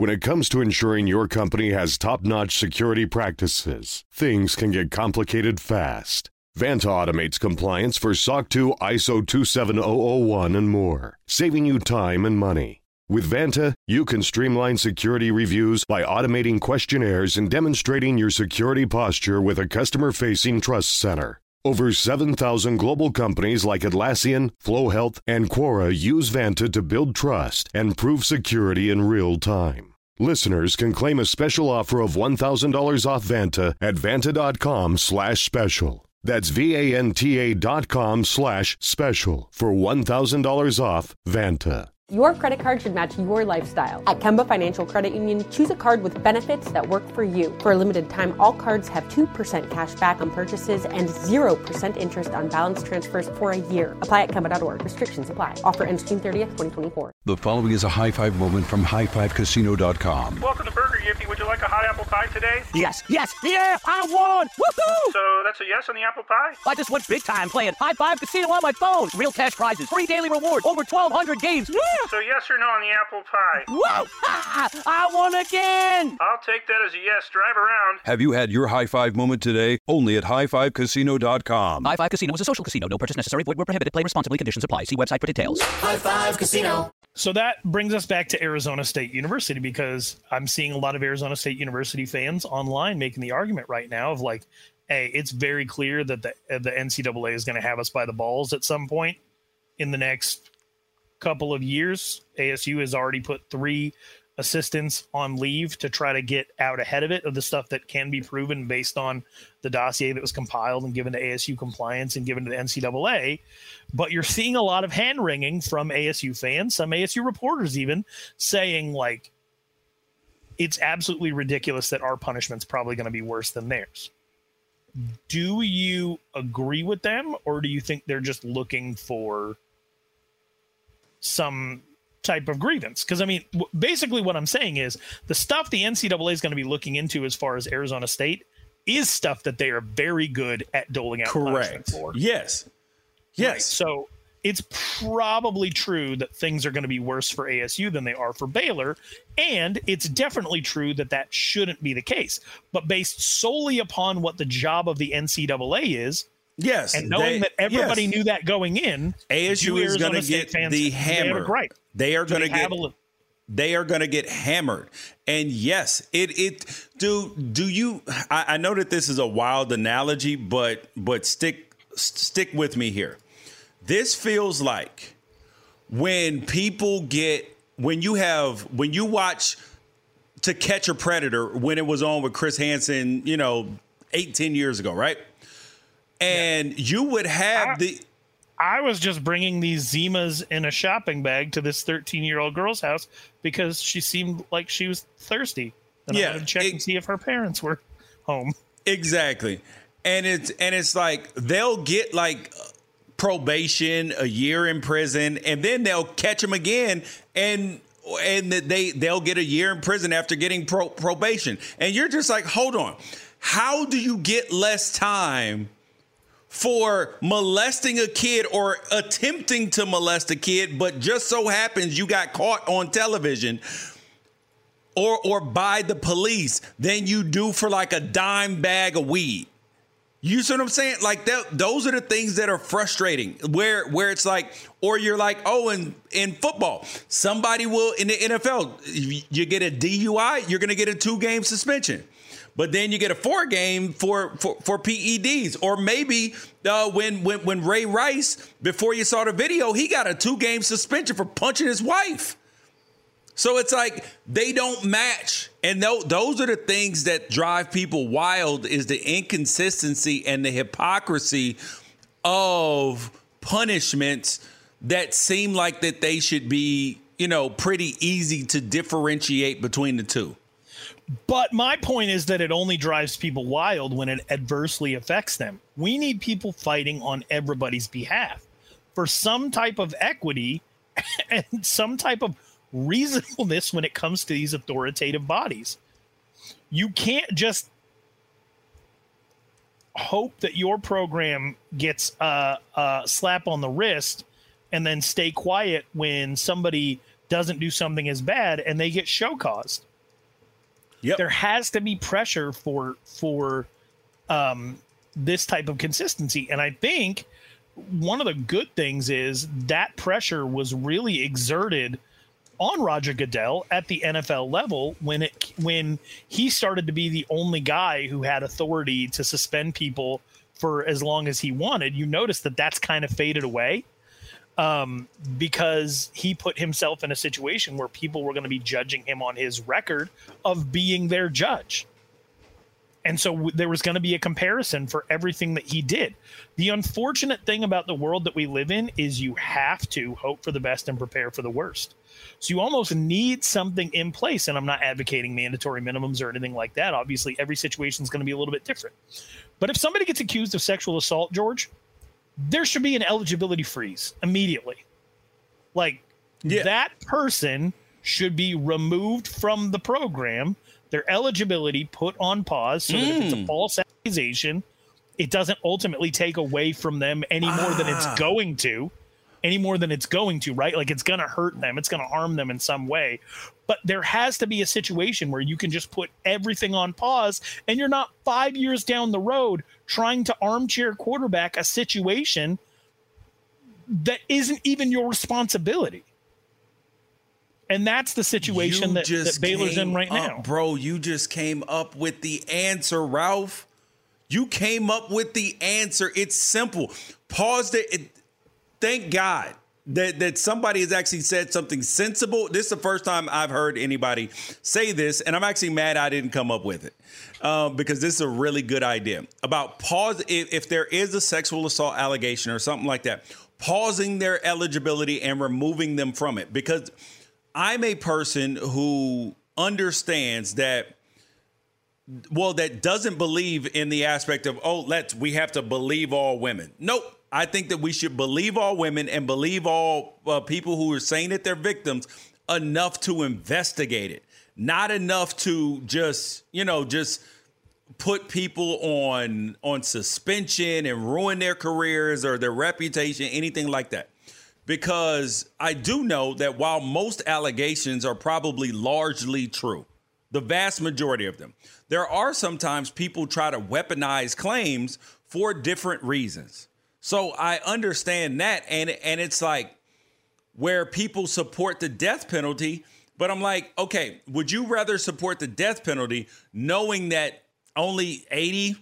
When it comes to ensuring your company has top notch security practices, things can get complicated fast. Vanta automates compliance for SOC 2, ISO 27001, and more, saving you time and money. With Vanta, you can streamline security reviews by automating questionnaires and demonstrating your security posture with a customer facing trust center. Over 7,000 global companies like Atlassian, Flo Health, and Quora use Vanta to build trust and prove security in real time. Listeners can claim a special offer of $1,000 off Vanta at vanta.com slash special. That's V-A-N-T-A dot com slash special for $1,000 off Vanta. Your credit card should match your lifestyle. At Kemba Financial Credit Union, choose a card with benefits that work for you. For a limited time, all cards have 2% cash back on purchases and 0% interest on balance transfers for a year. Apply at Kemba.org. Restrictions apply. Offer ends June 30th, 2024. The following is a high five moment from highfivecasino.com. Welcome to Burger Yippee. Would you like a hot apple pie today? Yes, yes, yeah, I won! Woohoo! So that's a yes on the apple pie? I just went big time playing High Five Casino on my phone. Real cash prizes, free daily rewards, over 1,200 games. So yes or no on the apple pie? Whoa! I won again! I'll take that as a yes. Drive around. Have you had your high five moment today? Only at highfivecasino.com. High Five Casino is a social casino. No purchase necessary. Void where prohibited. Play responsibly. Conditions apply. See website for details. High Five Casino. So that brings us back to Arizona State University because I'm seeing a lot of Arizona State University fans online making the argument right now of like, hey, it's very clear that the uh, the NCAA is going to have us by the balls at some point in the next couple of years. ASU has already put three assistants on leave to try to get out ahead of it of the stuff that can be proven based on the dossier that was compiled and given to ASU compliance and given to the NCAA. But you're seeing a lot of hand wringing from ASU fans, some ASU reporters even saying like it's absolutely ridiculous that our punishment's probably going to be worse than theirs. Do you agree with them, or do you think they're just looking for some type of grievance. Because I mean, w- basically, what I'm saying is the stuff the NCAA is going to be looking into as far as Arizona State is stuff that they are very good at doling out. Correct. For. Yes. Yes. Right. So it's probably true that things are going to be worse for ASU than they are for Baylor. And it's definitely true that that shouldn't be the case. But based solely upon what the job of the NCAA is, Yes, and knowing they- that everybody yes. knew that going in, ASU is going to get the hammer. gripe. They are going to get. a They are going to get hammered, and yes, it it do do you? I, I know that this is a wild analogy, but but stick stick with me here. This feels like when people get when you have when you watch to catch a predator when it was on with Chris Hansen, you know, eight ten years ago, right? And you would have the I was just bringing these Zimas in a shopping bag to this 13 year old girl's house because she seemed like she was thirsty. And I Yeah, wanted to check and see if her parents were home. Exactly. And it's and it's like they'll get like probation, a year in prison, and then they'll catch them again and and they they'll get a year in prison after getting pro- probation. And you're just like, "Hold on. How do you get less time for molesting a kid or attempting to molest a kid, but just so happens you got caught on television?" or or by the police than you do for like a dime bag of weed. You see what I'm saying? Like that, those are the things that are frustrating. Where where it's like, or you're like, oh, in in football, somebody will in the NFL, you get a DUI, you're gonna get a two game suspension. But then you get a four game for for, for PEDs, or maybe uh, when when when Ray Rice, before you saw the video, he got a two game suspension for punching his wife. So it's like they don't match. And tho- those are the things that drive people wild is the inconsistency and the hypocrisy of punishments that seem like that they should be, you know, pretty easy to differentiate between the two. But my point is that it only drives people wild when it adversely affects them. We need people fighting on everybody's behalf for some type of equity and some type of reasonableness when it comes to these authoritative bodies. You can't just hope that your program gets a, a slap on the wrist and then stay quiet when somebody doesn't do something as bad and they get show caused. Yep. There has to be pressure for for um, this type of consistency, and I think one of the good things is that pressure was really exerted on Roger Goodell at the NFL level when it when he started to be the only guy who had authority to suspend people for as long as he wanted. You notice that that's kind of faded away um, because he put himself in a situation where people were going to be judging him on his record of being their judge. And so w- there was going to be a comparison for everything that he did. The unfortunate thing about the world that we live in is you have to hope for the best and prepare for the worst. So you almost need something in place. And I'm not advocating mandatory minimums or anything like that. Obviously, every situation is going to be a little bit different. But if somebody gets accused of sexual assault, George, there should be an eligibility freeze immediately. Like that person should be removed from the program, their eligibility put on pause so that if it's a Mm. false accusation, it doesn't ultimately take away from them any more than it's Ah. going to, any more than it's going to, right? Like it's going to hurt them, it's going to harm them in some way. But there has to be a situation where you can just put everything on pause and you're not five years down the road trying to armchair quarterback a situation that isn't even your responsibility. And that's the situation that, that Baylor's in right up- now. Bro, you just came up with the answer, Ralph. You came up with the answer. It's simple. Pause the it, thank God that that somebody has actually said something sensible. This is the first time I've heard anybody say this, and I'm actually mad I didn't come up with it um, because this is a really good idea about pause. If, if there is a sexual assault allegation or something like that, pausing their eligibility and removing them from it. Because I'm a person who understands that well that doesn't believe in the aspect of oh let's we have to believe all women nope i think that we should believe all women and believe all uh, people who are saying that they're victims enough to investigate it not enough to just you know just put people on on suspension and ruin their careers or their reputation anything like that because i do know that while most allegations are probably largely true the vast majority of them there are sometimes people try to weaponize claims for different reasons. So I understand that and and it's like where people support the death penalty, but I'm like, okay, would you rather support the death penalty knowing that only 80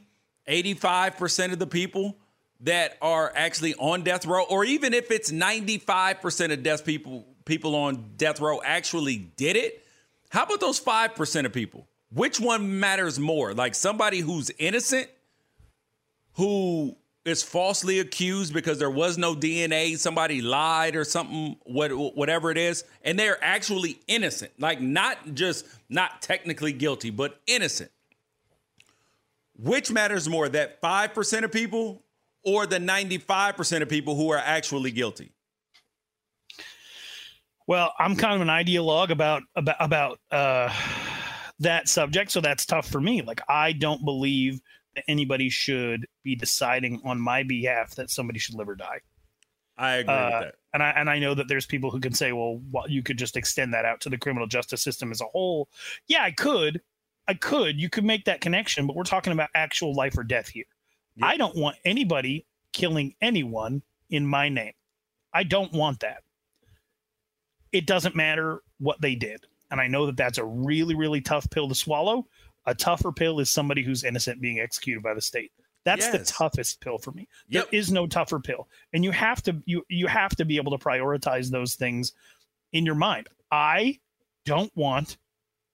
85% of the people that are actually on death row or even if it's 95% of death people people on death row actually did it, how about those 5% of people? which one matters more? Like somebody who's innocent, who is falsely accused because there was no DNA, somebody lied or something, what, whatever it is, and they're actually innocent. Like not just not technically guilty, but innocent. Which matters more, that 5% of people or the 95% of people who are actually guilty? Well, I'm kind of an ideologue about about about uh that subject. So that's tough for me. Like, I don't believe anybody should be deciding on my behalf that somebody should live or die. I agree uh, with that. And I and I know that there's people who can say, well, well, you could just extend that out to the criminal justice system as a whole. Yeah, I could. I could. You could make that connection, but we're talking about actual life or death here. Yep. I don't want anybody killing anyone in my name. I don't want that. It doesn't matter what they did. And I know that that's a really, really tough pill to swallow. A tougher pill is somebody who's innocent being executed by the state. That's yes. the toughest pill for me. Yep. There is no tougher pill. And you have to you you have to be able to prioritize those things in your mind. I don't want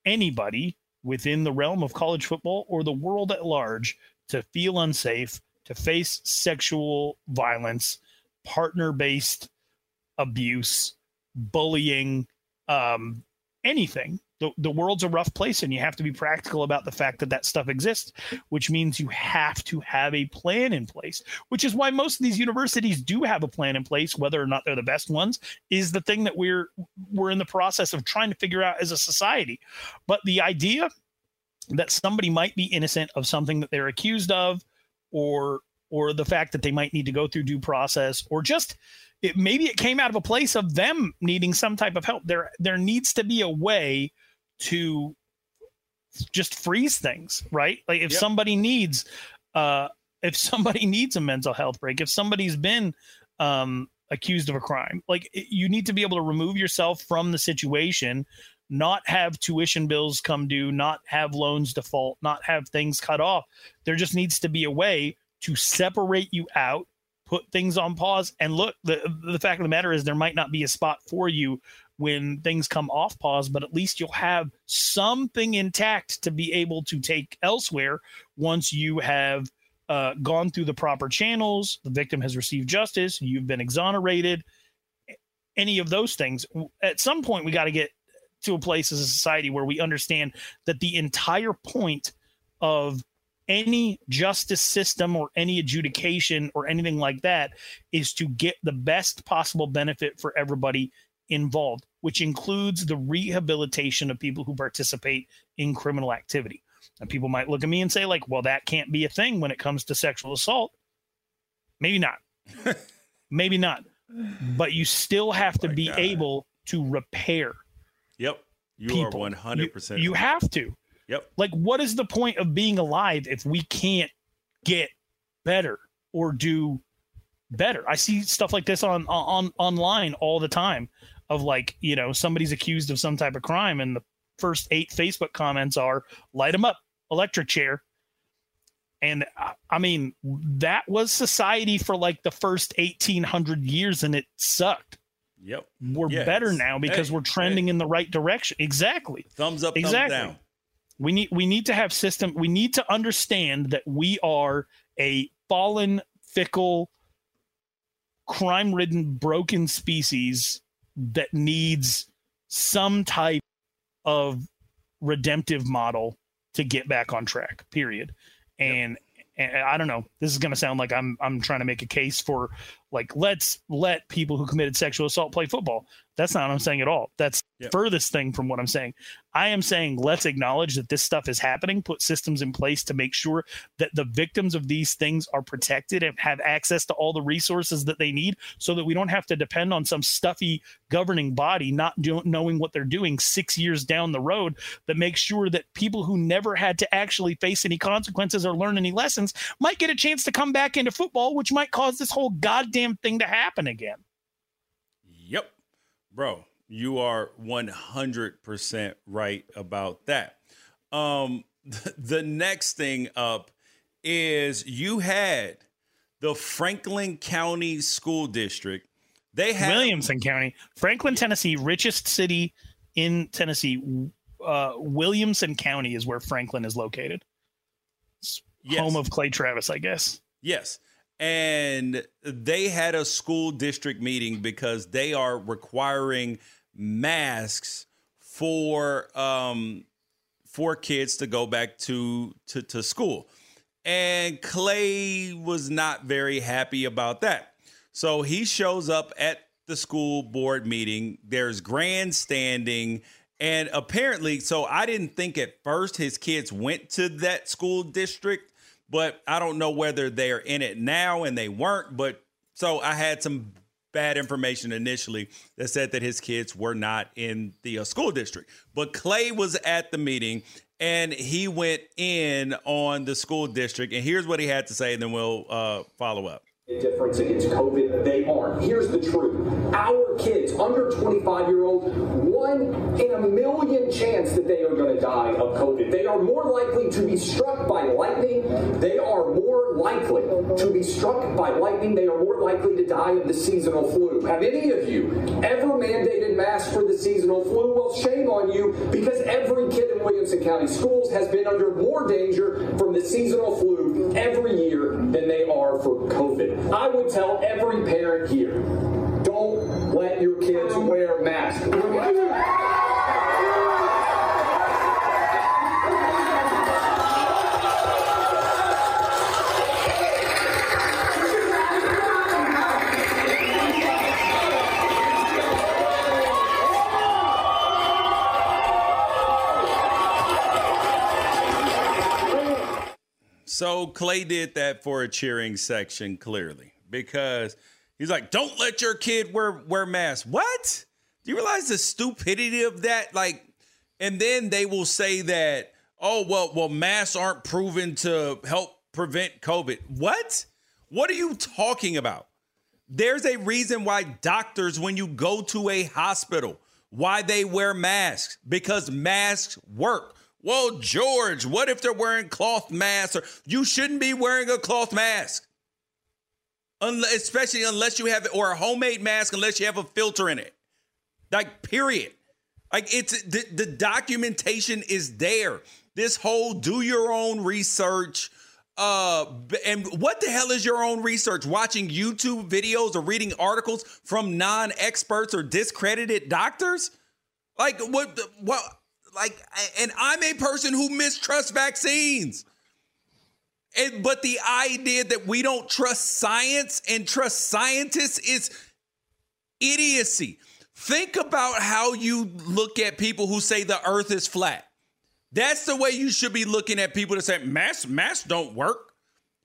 anybody within the realm of college football or the world at large to feel unsafe, to face sexual violence, partner based abuse, bullying, um, anything the, the world's a rough place and you have to be practical about the fact that that stuff exists which means you have to have a plan in place which is why most of these universities do have a plan in place whether or not they're the best ones is the thing that we're we're in the process of trying to figure out as a society but the idea that somebody might be innocent of something that they're accused of or or the fact that they might need to go through due process or just it, maybe it came out of a place of them needing some type of help. There, there needs to be a way to just freeze things, right? Like if yep. somebody needs, uh, if somebody needs a mental health break, if somebody's been um, accused of a crime, like you need to be able to remove yourself from the situation, not have tuition bills come due, not have loans default, not have things cut off. There just needs to be a way to separate you out put things on pause and look the the fact of the matter is there might not be a spot for you when things come off pause but at least you'll have something intact to be able to take elsewhere once you have uh, gone through the proper channels the victim has received justice you've been exonerated any of those things. At some point we got to get to a place as a society where we understand that the entire point of any justice system or any adjudication or anything like that is to get the best possible benefit for everybody involved, which includes the rehabilitation of people who participate in criminal activity. And people might look at me and say, like, well, that can't be a thing when it comes to sexual assault. Maybe not. Maybe not. But you still have to be God. able to repair. Yep. You people. are 100%. You, you have to. Yep. Like, what is the point of being alive if we can't get better or do better? I see stuff like this on on online all the time of like, you know, somebody's accused of some type of crime and the first eight Facebook comments are light them up, electric chair. And I mean, that was society for like the first 1800 years and it sucked. Yep. We're Yeah, better now because hey, we're trending in the right direction. Exactly. Thumbs up, exactly. thumbs down. We need we need to have system. We need to understand that we are a fallen, fickle, crime-ridden, broken species that needs some type of redemptive model to get back on track. Period. And, and I don't know. This is going to sound like I'm I'm trying to make a case for like let's let people who committed sexual assault play football. That's not what I'm saying at all. That's Yep. furthest thing from what I'm saying. I am saying let's acknowledge that this stuff is happening, put systems in place to make sure that the victims of these things are protected and have access to all the resources that they need so that we don't have to depend on some stuffy governing body not do- knowing what they're doing 6 years down the road that makes sure that people who never had to actually face any consequences or learn any lessons might get a chance to come back into football which might cause this whole goddamn thing to happen again. Yep. Bro, you are 100% right about that. Um, the next thing up is you had the Franklin County School District. They had Williamson County, Franklin, Tennessee, richest city in Tennessee. Uh, Williamson County is where Franklin is located. Yes. Home of Clay Travis, I guess. Yes. And they had a school district meeting because they are requiring masks for um for kids to go back to to, to school. And Clay was not very happy about that. So he shows up at the school board meeting. There's grandstanding. And apparently, so I didn't think at first his kids went to that school district, but I don't know whether they're in it now and they weren't. But so I had some bad information initially that said that his kids were not in the uh, school district. But Clay was at the meeting and he went in on the school district. And here's what he had to say, and then we'll uh, follow up. Difference against COVID, they aren't. Here's the truth. Our kids under 25 year old, one in a million chance that they are going to die of COVID. They are more likely to be struck by lightning. They are more likely to be struck by lightning. They are more likely to die of the seasonal flu. Have any of you ever mandated masks for the seasonal flu? Well, shame on you because every kid in Williamson County schools has been under more danger from the seasonal flu every year than they are for COVID. I would tell every parent here don't let your kids wear masks. So Clay did that for a cheering section, clearly, because he's like, "Don't let your kid wear wear masks." What? Do you realize the stupidity of that? Like, and then they will say that, "Oh, well, well, masks aren't proven to help prevent COVID." What? What are you talking about? There's a reason why doctors, when you go to a hospital, why they wear masks because masks work. Well, George, what if they're wearing cloth masks? Or you shouldn't be wearing a cloth mask, unless, especially unless you have or a homemade mask, unless you have a filter in it. Like, period. Like it's the, the documentation is there. This whole do your own research. Uh, and what the hell is your own research? Watching YouTube videos or reading articles from non-experts or discredited doctors? Like what? What? Like, and I'm a person who mistrusts vaccines. And but the idea that we don't trust science and trust scientists is idiocy. Think about how you look at people who say the earth is flat. That's the way you should be looking at people that say masks masks don't work.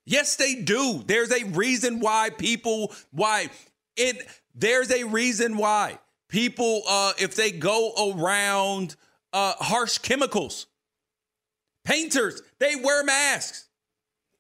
Yes, they do. There's a reason why people why it there's a reason why people uh if they go around uh harsh chemicals painters they wear masks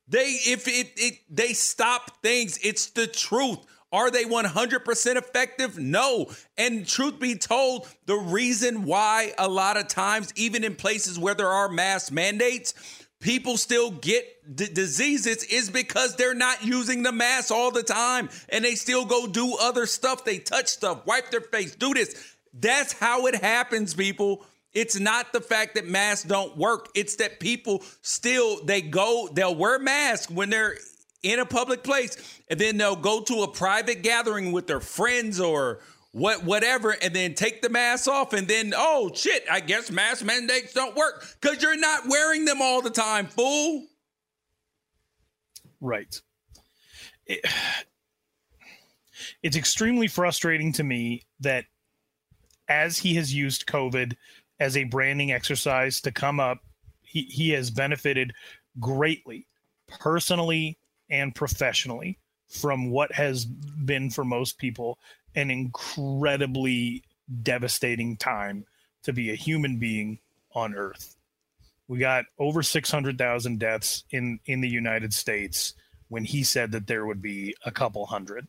they if it, it they stop things it's the truth are they 100% effective no and truth be told the reason why a lot of times even in places where there are mask mandates people still get d- diseases is because they're not using the mask all the time and they still go do other stuff. They touch stuff, wipe their face, do this. That's how it happens, people. It's not the fact that masks don't work. It's that people still they go they'll wear masks when they're in a public place and then they'll go to a private gathering with their friends or what whatever and then take the mask off and then oh shit, I guess mask mandates don't work cuz you're not wearing them all the time, fool. Right. It, it's extremely frustrating to me that as he has used COVID as a branding exercise to come up. He, he has benefited greatly, personally and professionally, from what has been for most people an incredibly devastating time to be a human being on Earth. We got over 600,000 deaths in, in the United States when he said that there would be a couple hundred.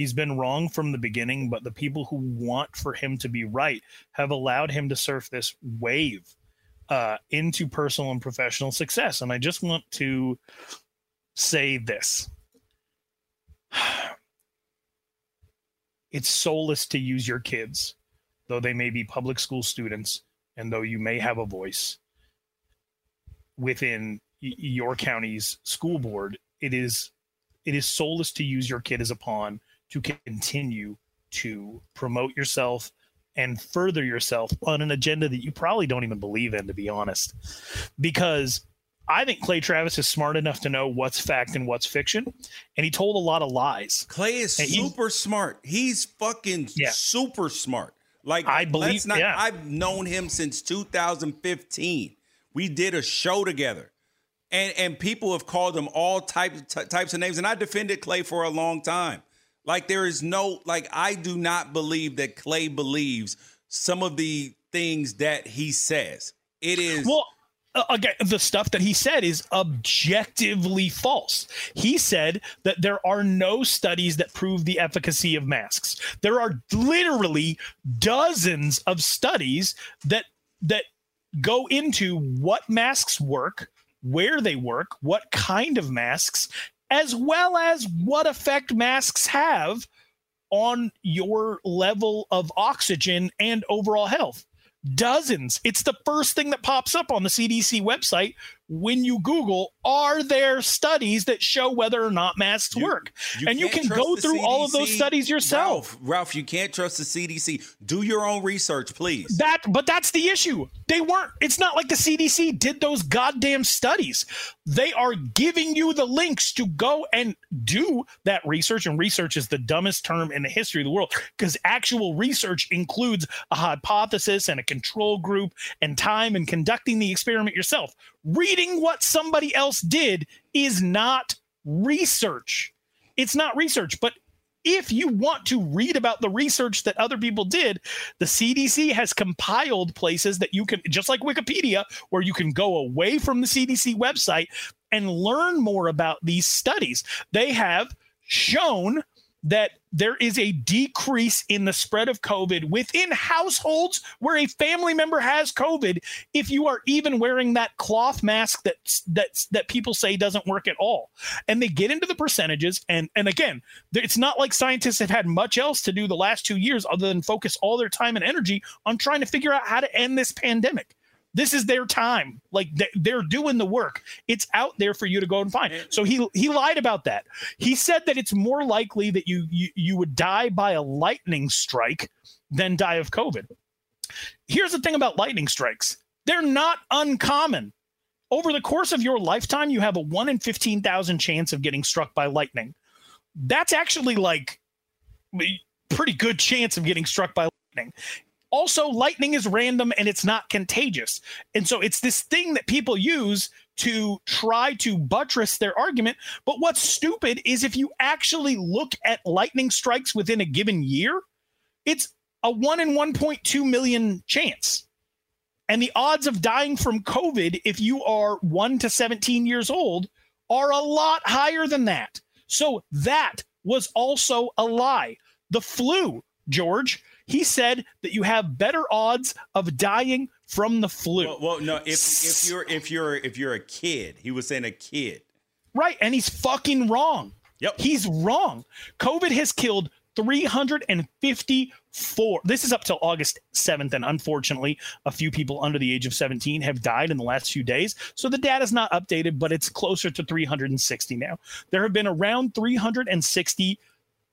He's been wrong from the beginning, but the people who want for him to be right have allowed him to surf this wave uh, into personal and professional success. And I just want to say this it's soulless to use your kids, though they may be public school students and though you may have a voice within your county's school board. It is it is soulless to use your kid as a pawn to continue to promote yourself and further yourself on an agenda that you probably don't even believe in, to be honest. Because I think Clay Travis is smart enough to know what's fact and what's fiction, and he told a lot of lies. Clay is and super he, smart. He's fucking yeah. super smart. Like I believe, not, yeah. I've known him since 2015. We did a show together, and and people have called him all types types of names, and I defended Clay for a long time. Like there is no like I do not believe that Clay believes some of the things that he says. It is well uh, again the stuff that he said is objectively false. He said that there are no studies that prove the efficacy of masks. There are literally dozens of studies that that go into what masks work, where they work, what kind of masks, as well as what effect masks have on your level of oxygen and overall health. Dozens. It's the first thing that pops up on the CDC website when you Google, are there studies that show whether or not masks you, work? You and you can go through CDC, all of those studies yourself. Ralph, Ralph, you can't trust the CDC. Do your own research, please. That, but that's the issue. They weren't. It's not like the CDC did those goddamn studies. They are giving you the links to go and do that research. And research is the dumbest term in the history of the world because actual research includes a hypothesis and a control group and time and conducting the experiment yourself. Reading what somebody else did is not research. It's not research, but if you want to read about the research that other people did, the CDC has compiled places that you can, just like Wikipedia, where you can go away from the CDC website and learn more about these studies. They have shown that there is a decrease in the spread of COVID within households where a family member has COVID if you are even wearing that cloth mask that that that people say doesn't work at all. And they get into the percentages and and again, it's not like scientists have had much else to do the last 2 years other than focus all their time and energy on trying to figure out how to end this pandemic. This is their time. Like they're doing the work. It's out there for you to go and find. So he he lied about that. He said that it's more likely that you you, you would die by a lightning strike than die of COVID. Here's the thing about lightning strikes. They're not uncommon. Over the course of your lifetime, you have a 1 in 15,000 chance of getting struck by lightning. That's actually like a pretty good chance of getting struck by lightning also lightning is random and it's not contagious. And so it's this thing that people use to try to buttress their argument. But what's stupid is if you actually look at lightning strikes within a given year it's a 1 in 1.2 million chance. And the odds of dying from covid if you are 1 to 17 years old are a lot higher than that. So that was also a lie. The flu george he said that you have better odds of dying from the flu. Well, well, no, if if you're if you're if you're a kid, he was saying a kid. Right, and he's fucking wrong. Yep. He's wrong. COVID has killed 354. This is up till August 7th, and unfortunately, a few people under the age of 17 have died in the last few days. So the data is not updated, but it's closer to 360 now. There have been around 360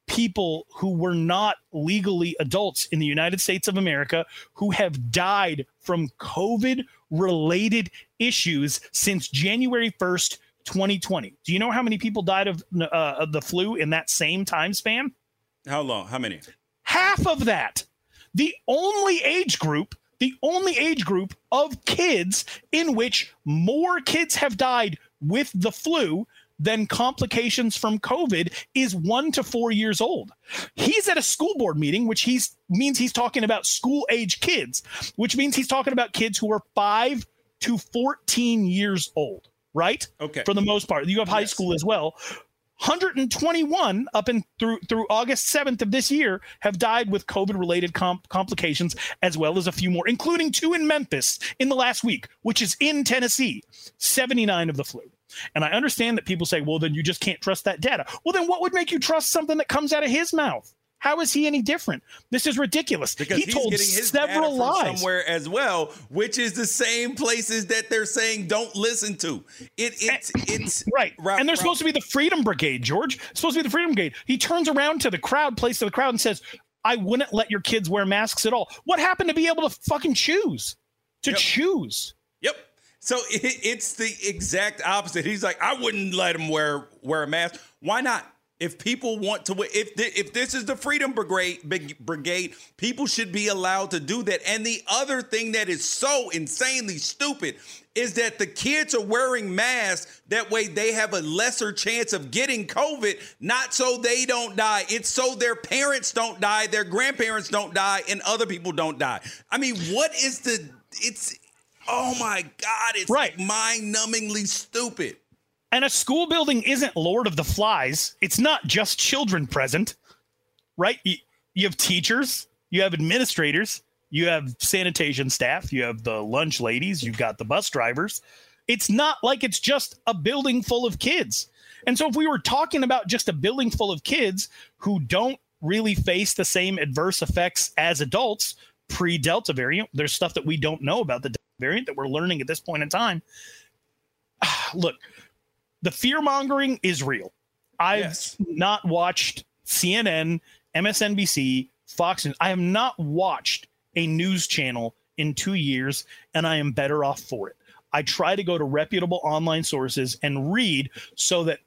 people who were not legally adults in the United States of America who have died from COVID related issues since January 1st, 2020. Do you know how many people died of, uh, of the flu in that same time span? How long? How many? Half of that. The only age group, the only age group of kids in which more kids have died with the flu than complications from COVID is one to four years old. He's at a school board meeting, which he's means he's talking about school age kids, which means he's talking about kids who are five to 14 years old, right? Okay. For the most part. You have high Yes. school as well. 121 up and through through August 7th of this year have died with COVID related comp- complications as well as a few more including two in Memphis in the last week which is in Tennessee 79 of the flu and I understand that people say well then you just can't trust that data well then what would make you trust something that comes out of his mouth how is he any different this is ridiculous Because he he's told getting his several data lies somewhere as well, which is the same places that they're saying don't listen to. It eh, it's it's Right. and they're supposed to be the Freedom Brigade, George. It's supposed to be the Freedom Brigade. He turns around to the crowd, plays to the crowd, and says, I wouldn't let your kids wear masks at all. What happened to be able to fucking choose? To choose. So it, it's the exact opposite. He's like, I wouldn't let him wear wear a mask. Why not? If people want to, if the, if this is the Freedom Brigade, brigade, people should be allowed to do that. And the other thing that is so insanely stupid is that the kids are wearing masks. That way, they have a lesser chance of getting COVID. Not so they don't die. It's so their parents don't die, their grandparents don't die, and other people don't die. I mean, what is the? It's oh my god! It's Right. mind-numbingly stupid. And a school building isn't Lord of the Flies. It's not just children present, right? You, you have teachers, you have administrators, you have sanitation staff, you have the lunch ladies, you've got the bus drivers. It's not like it's just a building full of kids. And so, if we were talking about just a building full of kids who don't really face the same adverse effects as adults pre Delta variant, there's stuff that we don't know about the Delta variant that we're learning at this point in time. Look, the fear mongering is real. I've not watched CNN, MSNBC, Fox News. I have not watched a news channel in two years, and I am better off for it. I try to go to reputable online sources and read so that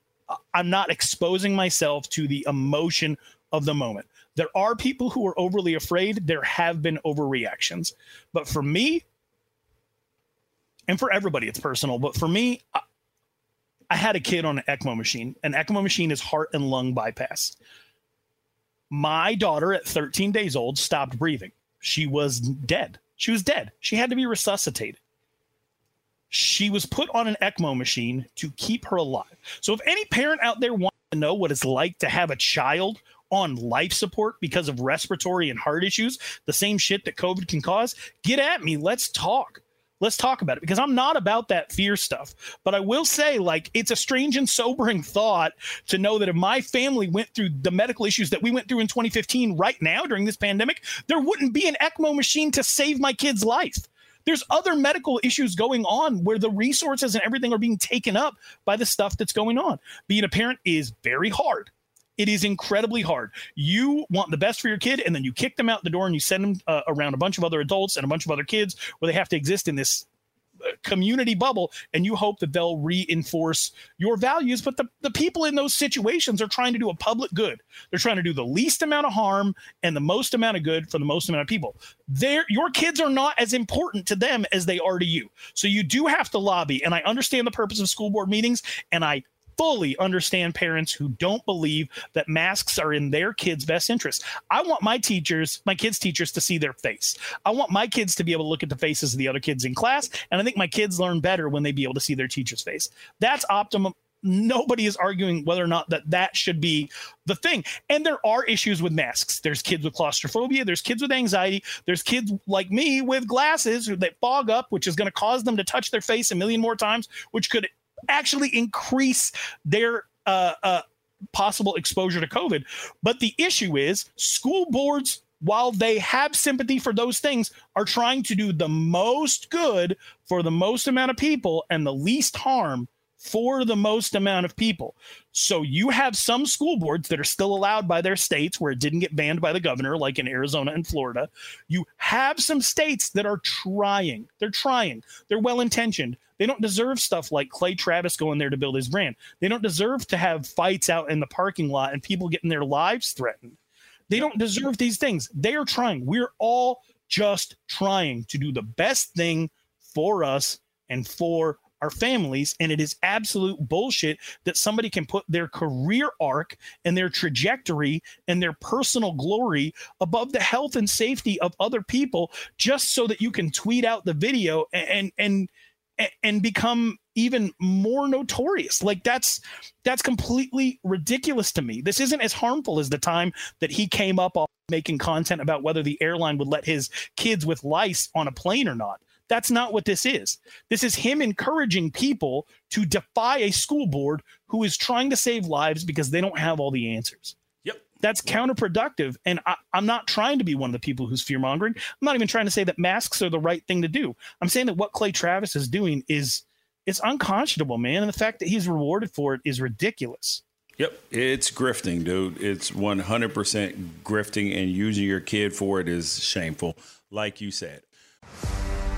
I'm not exposing myself to the emotion of the moment. There are people who are overly afraid. There have been overreactions. But for me, and for everybody, it's personal. But for me, I, I had a kid on an ECMO machine. An ECMO machine is heart and lung bypass. My daughter at 13 days old stopped breathing. She was dead. She was dead. She had to be resuscitated. She was put on an ECMO machine to keep her alive. So, if any parent out there wants to know what it's like to have a child on life support because of respiratory and heart issues, the same shit that COVID can cause, get at me. Let's talk. Let's talk about it because I'm not about that fear stuff. But I will say, like, it's a strange and sobering thought to know that if my family went through the medical issues that we went through in 2015 right now during this pandemic, there wouldn't be an ECMO machine to save my kid's life. There's other medical issues going on where the resources and everything are being taken up by the stuff that's going on. Being a parent is very hard. It is incredibly hard. You want the best for your kid, and then you kick them out the door and you send them uh, around a bunch of other adults and a bunch of other kids where they have to exist in this uh, community bubble and you hope that they'll reinforce your values. But the, the people in those situations are trying to do a public good. They're trying to do the least amount of harm and the most amount of good for the most amount of people. They're, your kids are not as important to them as they are to you. So you do have to lobby and i understand the purpose of school board meetings and i fully understand parents who don't believe that masks are in their kids' best interest. I want my teachers, my kids' teachers, to see their face. I want my kids to be able to look at the faces of the other kids in class, and I think my kids learn better when they be able to see their teacher's face. That's optimum nobody is arguing whether or not that that should be the thing. And there are issues with masks. There's kids with claustrophobia. There's kids with anxiety. There's kids like me with glasses that fog up, which is going to cause them to touch their face a million more times, which could actually increase their uh, uh, possible exposure to COVID. But the issue is school boards while they have sympathy for those things, are trying to do the most good for the most amount of people and the least harm for the most amount of people. So you have some school boards that are still allowed by their states where it didn't get banned by the governor, like in Arizona and Florida. You have some states that are trying. They're trying. They're well intentioned. They don't deserve stuff like Clay Travis going there to build his brand. They don't deserve to have fights out in the parking lot and people getting their lives threatened. They don't deserve these things. They are trying. We're all just trying to do the best thing for us and for our families. And it is absolute bullshit that somebody can put their career arc and their trajectory and their personal glory above the health and safety of other people just so that you can tweet out the video and and and become even more notorious like that's that's completely ridiculous to me this isn't as harmful as the time that he came up making content about whether the airline would let his kids with lice on a plane or not that's not what this is. This is him encouraging people to defy a school board who is trying to save lives because they don't have all the answers. Yep. That's counterproductive. And I, am not trying to be one of the people who's fear mongering. I'm not even trying to say that masks are the right thing to do. I'm saying that what Clay Travis is doing is it's unconscionable, man. And the fact that he's rewarded for it is ridiculous. Yep, it's grifting, dude. It's 100% grifting, and using your kid for it is shameful, like you said.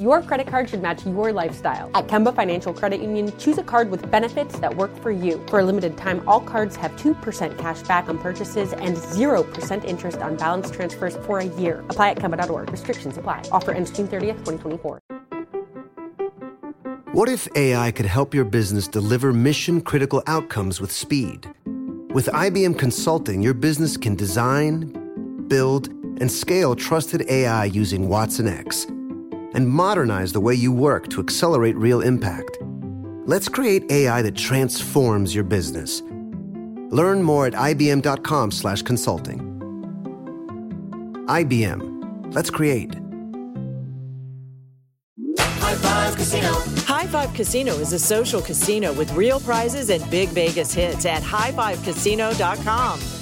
Your credit card should match your lifestyle. At Kemba Financial Credit Union, choose a card with benefits that work for you. For a limited time, all cards have 2% cash back on purchases and 0% interest on balance transfers for a year. Apply at Kemba.org. Restrictions apply. Offer ends June 30th, 2024. What if AI could help your business deliver mission critical outcomes with speed? With IBM Consulting, your business can design, build, and scale trusted AI using watsonx and modernize the way you work to accelerate real impact. Let's create AI that transforms your business. Learn more at ibm.com/consulting. IBM. Let's create. High Five Casino. High Five Casino is a social casino with real prizes and big Vegas hits at highfivecasino.com.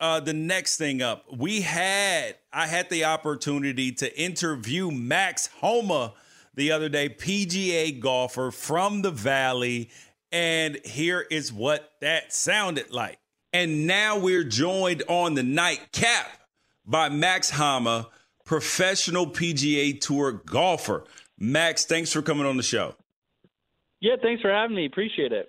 Uh, the next thing up, we had I had the opportunity to interview Max Homa the other day, PGA golfer from the Valley, and here is what that sounded like. And now we're joined on the nightcap by Max Homa, professional PGA Tour golfer. Max, thanks for coming on the show. Yeah, thanks for having me. Appreciate it.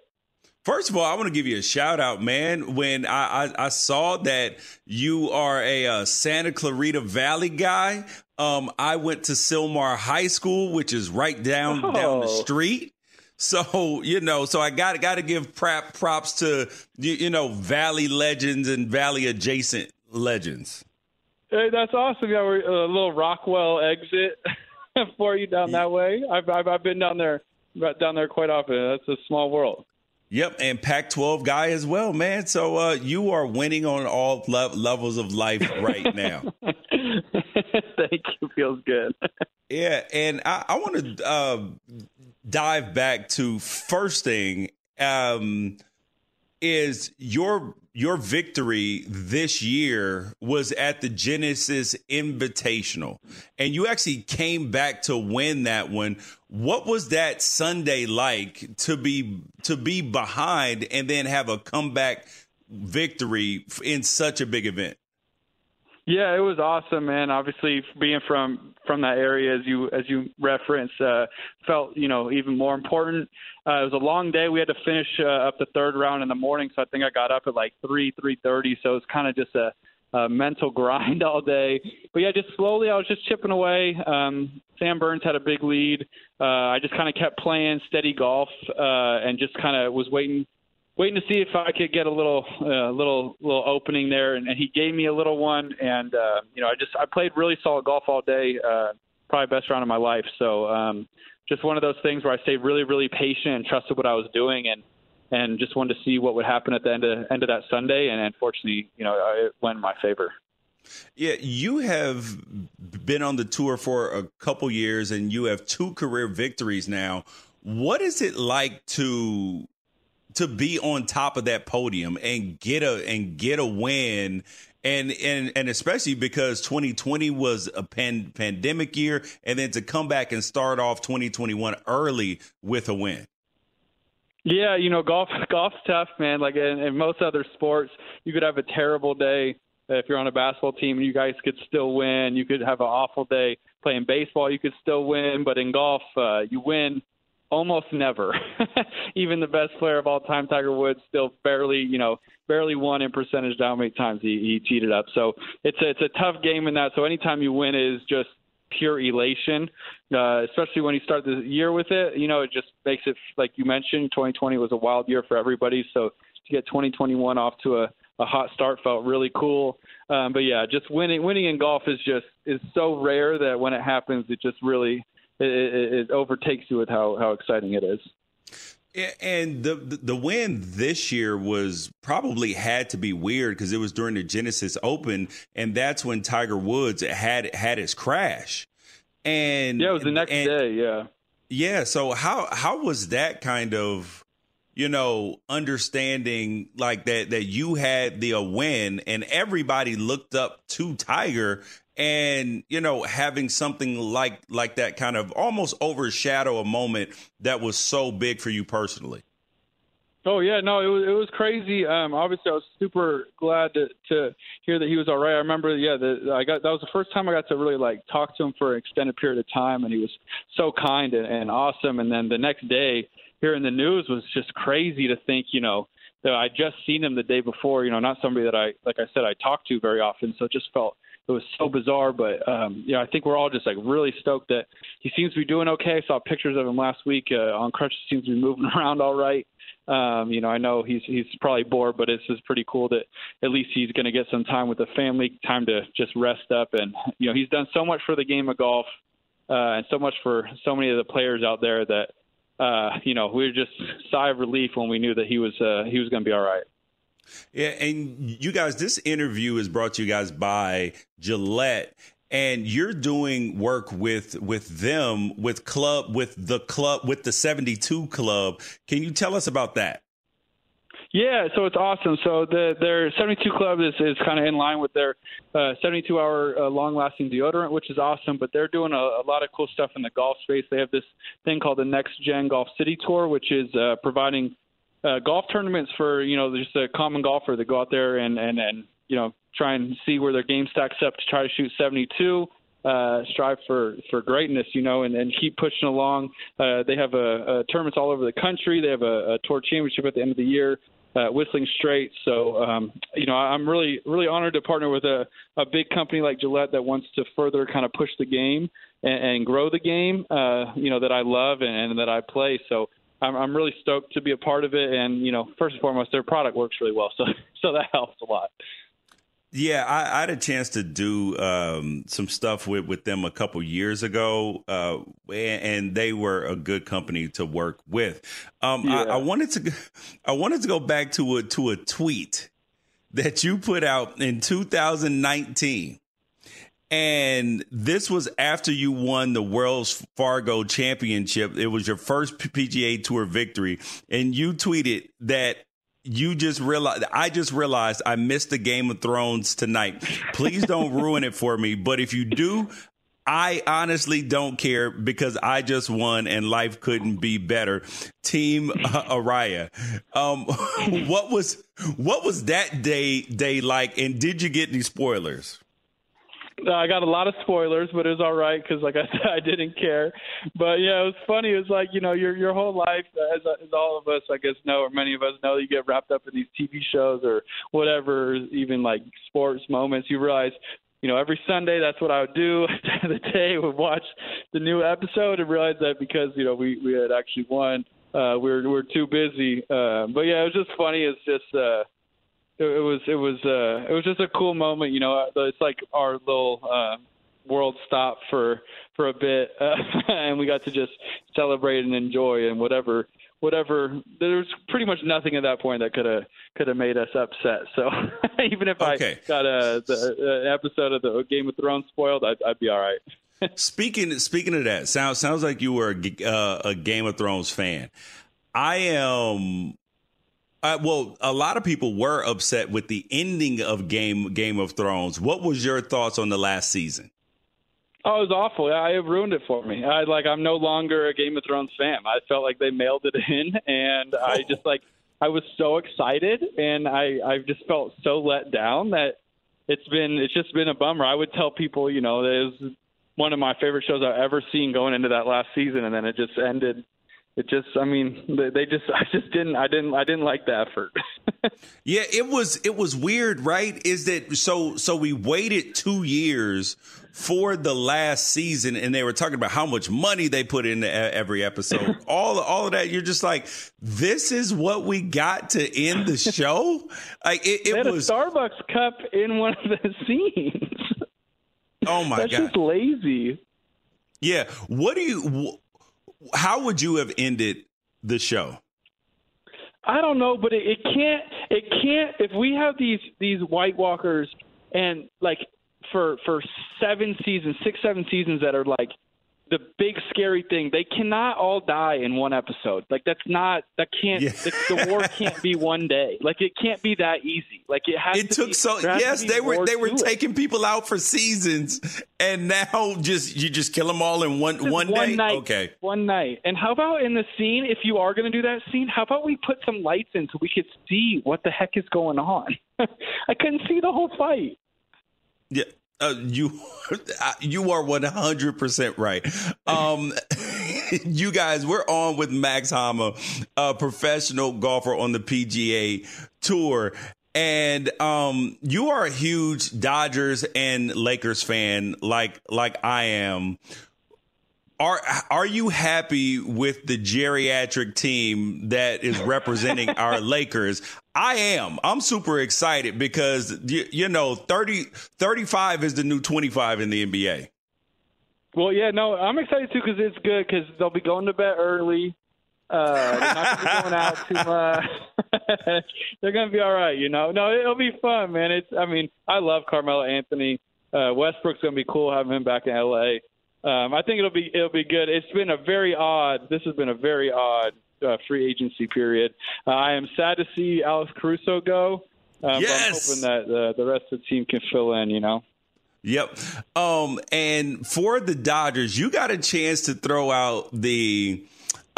First of all, I want to give you a shout out, man. When I, I, I saw that you are a, uh, Santa Clarita Valley guy, um, I went to Sylmar High School, which is right down oh. down the oh. street. So you know, so I got got to give prop, props to you, you know Valley legends and Valley adjacent legends. Hey, that's awesome. Yeah, we're a little Rockwell exit for you down that way. I've, I've I've been down there down there quite often. That's a small world. Yep, and Pac-12 guy as well, man. So uh, you are winning on all le- levels of life right now. Thank you. Feels good. yeah, and I, I want to uh, dive back to first thing um, is your your victory this year was at the Genesis Invitational, and you actually came back to win that one. What was that Sunday like to be to be behind and then have a comeback victory in such a big event? Yeah, it was awesome, man. Obviously, being from from that area, as you as you referenced, uh, felt you know even more important. Uh, it was a long day. We had to finish uh, up the third round in the morning, so I think I got up at like three three thirty. So it was kind of just a, a mental grind all day. But yeah, just slowly, I was just chipping away. Um, Sam Burns had a big lead. Uh, I just kind of kept playing steady golf uh, and just kind of was waiting waiting to see if I could get a little uh, little little opening there, and, and he gave me a little one. And uh, you know, I just I played really solid golf all day, uh, probably best round of my life. So um, just one of those things where I stayed really really patient and trusted what I was doing, and and just wanted to see what would happen at the end of end of that Sunday. And unfortunately, you know, it went in my favor. Yeah, you have been on the tour for a couple years, and you have two career victories now. What is it like to to be on top of that podium and get a and get a win and and and especially because 2020 was a pan, pandemic year and then to come back and start off 2021 early with a win. Yeah you know golf golf's tough man. Like in, in most other sports you could have a terrible day if you're on a basketball team and you guys could still win. You could have an awful day playing baseball you could still win. But in golf uh, you win almost never. Even the best player of all time, Tiger Woods, still barely, you know, barely won in percentage down many times he, he cheated up. So it's a, it's a tough game in that. So anytime you win is just pure elation, uh, especially when you start the year with it. You know, it just makes it like you mentioned. 2020 was a wild year for everybody. So to get 2021 off to a a hot start felt really cool. Um, but yeah, just winning winning in golf is just is so rare that when it happens, it just really it, it, overtakes you with how how exciting it is. And the the win this year was probably had to be weird because it was during the Genesis Open, and that's when Tiger Woods had had his crash. And yeah, it was the next and, day. Yeah, yeah. So how how was that kind of you know understanding like that that you had the win and everybody looked up to Tiger and you know having something like like that kind of almost overshadow a moment that was so big for you personally. Oh yeah no it was it was crazy. Um obviously i was super glad to to hear that he was all right. I remember yeah the, i got that was the first time i got to really like talk to him for an extended period of time and he was so kind and, and awesome. And then the next day hearing the news was just crazy to think you know that i just seen him the day before you know not somebody that i like i said i talk to very often so it just felt it was so bizarre. But um, yeah, I think we're all just like really stoked that he seems to be doing okay. I saw pictures of him last week uh, on crutches. Seems to be moving around all right. Um, you know, I know he's he's probably bored, but it's just pretty cool that at least he's going to get some time with the family, time to just rest up. And you know, he's done so much for the game of golf, uh, and so much for so many of the players out there that uh, you know we were just sigh of relief when we knew that he was uh, he was going to be all right. Yeah, and you guys, this interview is brought to you guys by Gillette, and you're doing work with with them with club with the club with the 72 club. Can you tell us about that? Yeah, so it's awesome. So the their 72 Club is, is kind of in line with their uh, 72 hour uh, long lasting deodorant, which is awesome. But they're doing a, a, lot of cool stuff in the golf space. They have this thing called the Next Gen Golf City Tour, which is uh, providing uh, golf tournaments for you know just a common golfer that go out there and and and you know try and see where their game stacks up to try to shoot 72 uh, strive for for greatness, you know, and, and keep pushing along. Uh, they have a, a tournaments all over the country. They have a, a tour championship at the end of the year, uh, Whistling Straits. So, um, you know, I'm really really honored to partner with a, a big company like Gillette that wants to further kind of push the game and, and grow the game. Uh, you know, that I love and, and that I play. So I'm, I'm really stoked to be a part of it. And you know, first and foremost, their product works really well, so so that helps a lot. Yeah, I, I, had a chance to do um, some stuff with, with them a couple years ago, uh, and, and, they were a good company to work with. Um, yeah. I, I, wanted to, I wanted to go back to a to a tweet that you put out in 2019. And this was after you won the Wells Fargo Championship. It was your first PGA Tour victory. And you tweeted that you just realized I just realized I missed the Game of Thrones tonight. Please don't ruin it for me. But if you do, I honestly don't care because I just won and life couldn't be better. Team uh, Arya. Um, what was what was that day day like and did you get any spoilers? I got a lot of spoilers, but it was all right because, like I said, I didn't care. But yeah, it was funny. It was like you know, your your whole life, as, as all of us, I guess, know, or many of us know, you get wrapped up in these TV shows or whatever, even like sports moments. You realize, you know, every Sunday that's what I would do. The the day, would watch the new episode and realize that because you know we we had actually won, uh, we were we were too busy. Uh, but yeah, it was just funny. It's just. uh it, was it was uh it was just a cool moment you know uh, it's like our little uh world stopped for for a bit uh, and we got to just celebrate and enjoy and whatever whatever there was pretty much nothing at that point that could have could have made us upset so even if okay. i got a the, uh, episode of the game of thrones spoiled i'd, I'd be all right speaking speaking of that sounds sounds like you were a, uh, a game of thrones fan i am uh, well, a lot of people were upset with the ending of Game Game of Thrones. What was your thoughts on the last season? Oh, it was awful. I it ruined it for me. I like I'm no longer a Game of Thrones fan. I felt like they mailed it in, and oh. I just like I was so excited, and I I just felt so let down that it's been it's just been a bummer. I would tell people, you know, it was one of my favorite shows I've ever seen going into that last season, and then it just ended it just i mean they, they, just i just didn't i didn't i didn't like the effort. Yeah it was it was weird right? Is that so so we waited two years for the last season and they were talking about how much money they put into every episode. All all of that you're just like this is what we got to end the show? Like it, it was a starbucks cup in one of the scenes. Oh my God. That's god. just lazy. Yeah what do you how would you have ended the show? I don't know, but it, it can't. It can't. If we have these these White Walkers and like for for seven seasons, six seven seasons that are like the big scary thing. They cannot all die in one episode. Like that's not that can't yeah. the, the, war can't be one day. Like it can't be that easy. Like it has. It to took be, so yes, they were they were taking it. people out for seasons, and now just you just kill them all in one just one, one day. Night, okay, one night. And how about in the scene? If you are going to do that scene, how about we put some lights in so we could see what the heck is going on? I couldn't see the whole fight. Yeah, uh, you you are 100% right. Um, you guys, we're on with Max Homa, a professional golfer on the PGA Tour. And um, you are a huge Dodgers and Lakers fan like like I am. Are are you happy with the geriatric team that is representing our Lakers? I am. I'm super excited because you, you know 30 35 is the new 25 in the NBA. Well, yeah, no, I'm excited too because it's good because they'll be going to bed early. Uh, they're not going to be going out too much. they're going to be all right, you know. No, it'll be fun, man. It's. I mean, I love Carmelo Anthony. Uh, Westbrook's going to be cool having him back in LA. Um, I think it'll be it'll be good. It's been a very odd. This has been a very odd uh, free agency period. Uh, I am sad to see Alex Caruso go. Um, yes. I'm hoping that uh, the rest of the team can fill in. You know. Yep. Um, and for the Dodgers, you got a chance to throw out the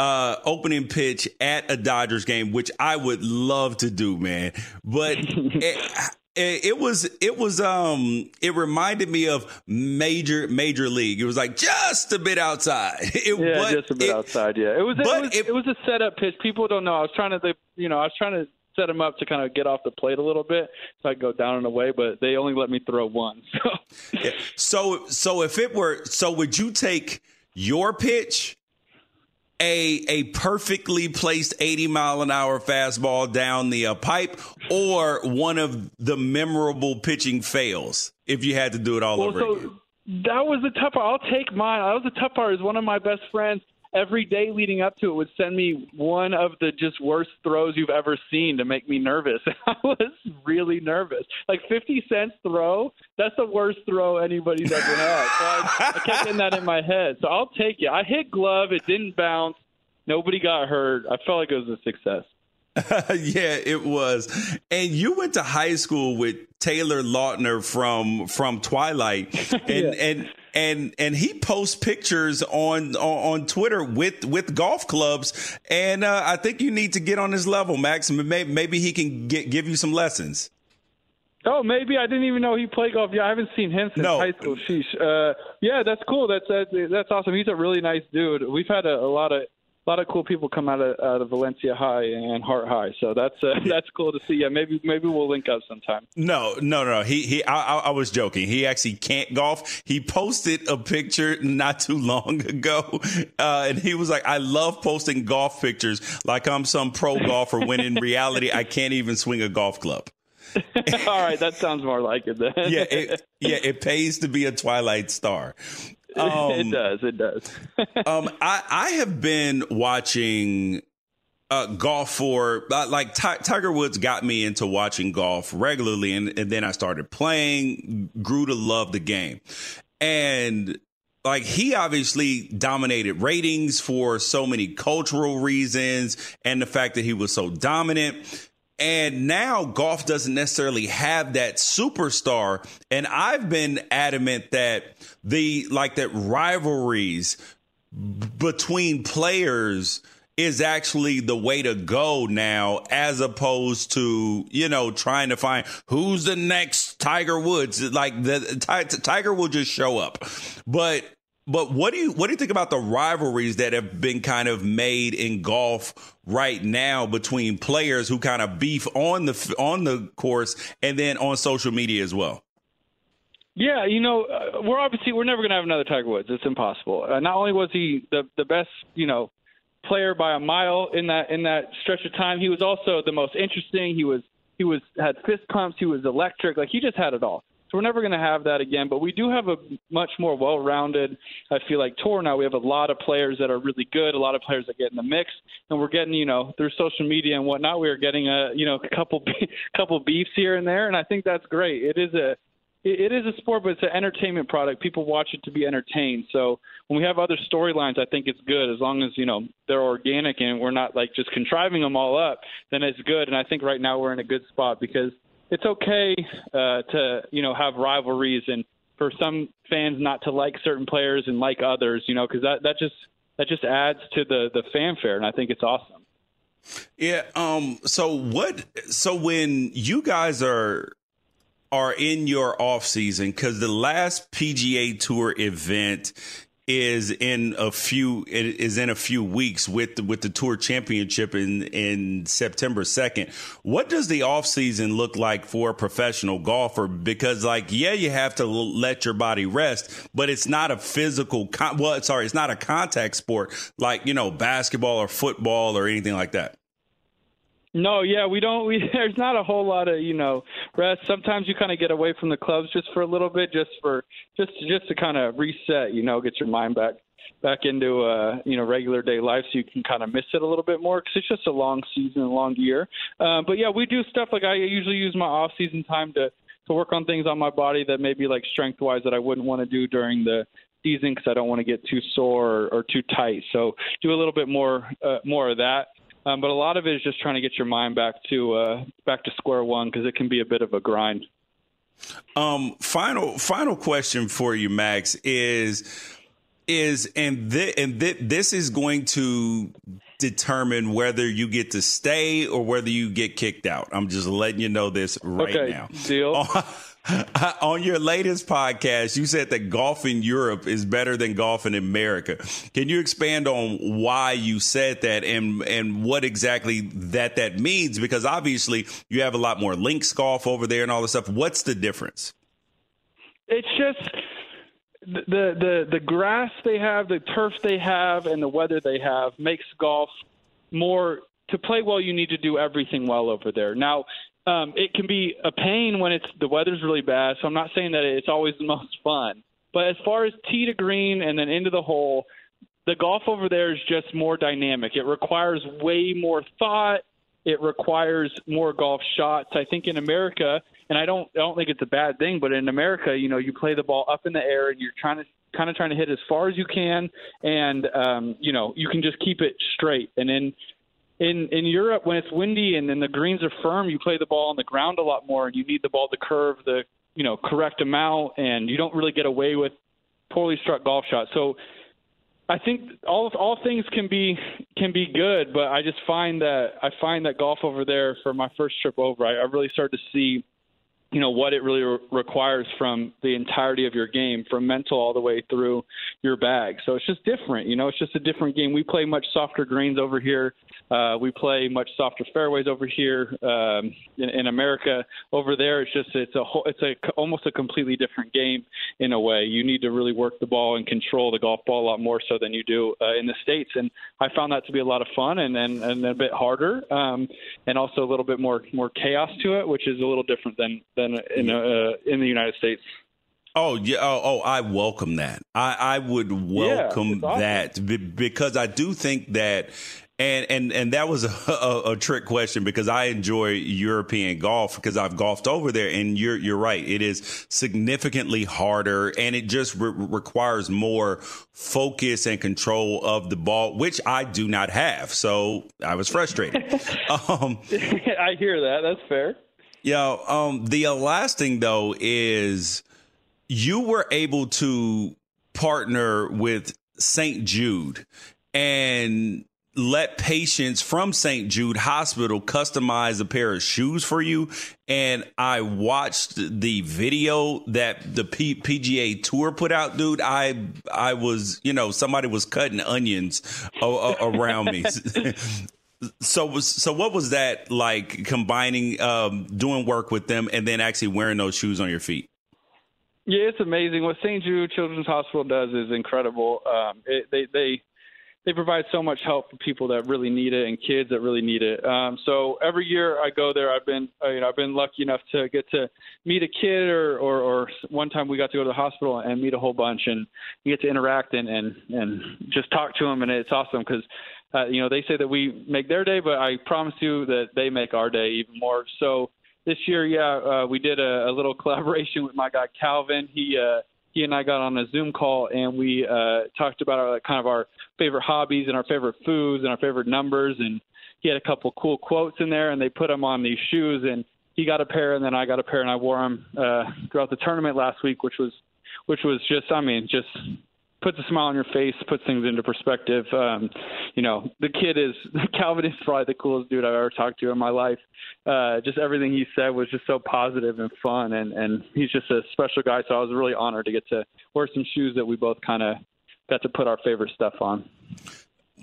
uh, opening pitch at a Dodgers game, which I would love to do, man. But it, it was it was um it reminded me of major major league. It was like just a bit outside. It, yeah, just a bit it, outside. Yeah, it was. It was, it, it was a setup pitch. People don't know. I was trying to, you know, I was trying to set him up to kind of get off the plate a little bit so I could go down and away, but they only let me throw one. So, yeah. so so if it were so, would you take your pitch a a perfectly placed 80 mile an hour fastball down the uh, pipe or one of the memorable pitching fails if you had to do it all well, over so again? That was the tough part. I'll take mine. That was the tough part. Is one of my best friends every day leading up to it would send me one of the just worst throws you've ever seen to make me nervous. I was really nervous. Like 50 cents throw, that's the worst throw anybody's ever had. So I, I kept getting that in my head. So I'll take it. I hit glove. It didn't bounce. Nobody got hurt. I felt like it was a success. yeah, it was. And you went to high school with Taylor Lautner from from Twilight, and yeah. and and and he posts pictures on, on, on Twitter with with golf clubs, and uh, I think you need to get on his level, Max. Maybe, maybe he can get, give you some lessons. Oh, maybe I didn't even know he played golf. Yeah, I haven't seen him since no. high school. Sheesh. Uh, yeah, that's cool. That's that's that's awesome. He's a really nice dude. We've had a, a lot of a lot of cool people come out of, out of Valencia High and Hart High, so that's uh, that's cool to see. Yeah, maybe maybe we'll link up sometime. No, no, no. He he. I, I was joking. He actually can't golf. He posted a picture not too long ago, uh, and he was like, "I love posting golf pictures like I'm some pro golfer when in reality I can't even swing a golf club." All right, that sounds more like it then. yeah, it, yeah, it pays to be a Twilight star. Um, it does. It does. um, I I have been watching uh, golf for uh, like T- Tiger Woods got me into watching golf regularly, and, and then I started playing, grew to love the game, and like he obviously dominated ratings for so many cultural reasons and the fact that he was so dominant and now golf doesn't necessarily have that superstar. And I've been adamant that the like that rivalries between players is actually the way to go now as opposed to you know trying to find who's the next tiger woods like the tiger will just show up but but what do you what do you think about the rivalries that have been kind of made in golf right now between players who kind of beef on the on the course and then on social media as well? Yeah, you know, uh, we're obviously we're never going to have another Tiger Woods. It's impossible. Uh, not only was he the the best, you know, player by a mile in that in that stretch of time, he was also the most interesting. He was he was had fist pumps. He was electric. Like he just had it all. So we're never going to have that again. But we do have a much more well-rounded, I feel like, tour now. We have a lot of players that are really good, a lot of players that get in the mix, and we're getting, you know, through social media and whatnot, we are getting a, you know, a couple couple beefs here and there, and I think that's great. It is a it is a sport, but it's an entertainment product. People watch it to be entertained. So when we have other storylines, I think it's good as long as you know they're organic and we're not like just contriving them all up. Then it's good. And I think right now we're in a good spot because it's okay uh, to you know have rivalries and for some fans not to like certain players and like others, you know, because that that just that just adds to the the fanfare, and I think it's awesome. Yeah. Um. So what? So when you guys are are in your off season, because the last PGA Tour event is in a few is in a few weeks with the, with the tour championship in in September 2nd. What does the off season look like for a professional golfer because like yeah you have to let your body rest but it's not a physical con- well sorry it's not a contact sport like you know basketball or football or anything like that. No, yeah, we don't. We there's not a whole lot of you know rest. Sometimes you kind of get away from the clubs just for a little bit, just for just just to kind of reset. You know, get your mind back back into uh you know regular day life, so you can kind of miss it a little bit more because it's just a long season, a long year. Uh, but yeah, we do stuff like I usually use my off season time to to work on things on my body that maybe like strength wise that I wouldn't want to do during the season because I don't want to get too sore or, or too tight. So do a little bit more uh, more of that. Um, but a lot of it is just trying to get your mind back to uh, back to square one because it can be a bit of a grind. Um, final final question for you, Max is is and th- and th- this is going to determine whether you get to stay or whether you get kicked out. I'm just letting you know this right okay, now. Deal. On your latest podcast, you said that golf in Europe is better than golf in America. Can you expand on why you said that and and what exactly that that means? Because obviously you have a lot more links golf over there and all this stuff. What's the difference? It's just the the the grass they have, the turf they have, and the weather they have makes golf more to play well. You need to do everything well over there. Now, um, it can be a pain when it's the weather's really bad. So I'm not saying that it's always the most fun, but as far as tee to green and then into the hole, the golf over there is just more dynamic. It requires way more thought. It requires more golf shots. I think in America, and I don't I don't think it's a bad thing, but in America, you know, you play the ball up in the air and you're trying to kind of trying to hit as far as you can, and um, you know, you can just keep it straight. And in in in Europe, when it's windy and then the greens are firm, you play the ball on the ground a lot more, and you need the ball to curve the you know correct amount, and you don't really get away with poorly struck golf shots. So I think all all things can be can be good, but I just find that I find that golf over there for my first trip over, I, I really started to see you know what it really re- requires from the entirety of your game from mental all the way through your bag so it's just different you know it's just a different game we play much softer greens over here uh, we play much softer fairways over here um, in, in America. Over there, it's just it's a whole, it's a almost a completely different game in a way. You need to really work the ball and control the golf ball a lot more so than you do uh, in the states. And I found that to be a lot of fun and and, and a bit harder, um, and also a little bit more more chaos to it, which is a little different than than in uh, in the United States. Oh yeah. Oh, oh, I welcome that. I, I would welcome yeah, awesome. that because I do think that and and and that was a, a, a, trick question because I enjoy European golf because I've golfed over there, and you're you're right. It is significantly harder, and it just re- requires more focus and control of the ball, which I do not have. So I was frustrated. um, I hear that. That's fair. Yeah. Um, the last thing though is you were able to partner with St. Jude and let patients from St. Jude Hospital customize a pair of shoes for you. And I watched the video that the P- PGA Tour put out, dude. I I was, you know, somebody was cutting onions o- around me. so so what was that like combining um, doing work with them and then actually wearing those shoes on your feet? Yeah, it's amazing. What St. Jude Children's Hospital does is incredible. Um, it, they they they provide so much help for people that really need it and kids that really need it. Um, so every year I go there, I've been uh, you know I've been lucky enough to get to meet a kid or, or or one time we got to go to the hospital and meet a whole bunch and you get to interact and and and just talk to them and it's awesome because uh, you know they say that we make their day, but I promise you that they make our day even more. So this year, yeah, uh, we did a, a little collaboration with my guy Calvin. He uh, he and I got on a Zoom call and we uh, talked about our kind of our favorite hobbies and our favorite foods and our favorite numbers. And he had a couple cool quotes in there, and they put them on these shoes. And he got a pair, and then I got a pair, and I wore them uh, throughout the tournament last week, which was which was just, I mean, just puts a smile on your face, puts things into perspective. Um, you know, the kid is Calvin is probably the coolest dude I've ever talked to in my life. Uh, just everything he said was just so positive and fun, and and he's just a special guy. So I was really honored to get to wear some shoes that we both kind of got to put our favorite stuff on.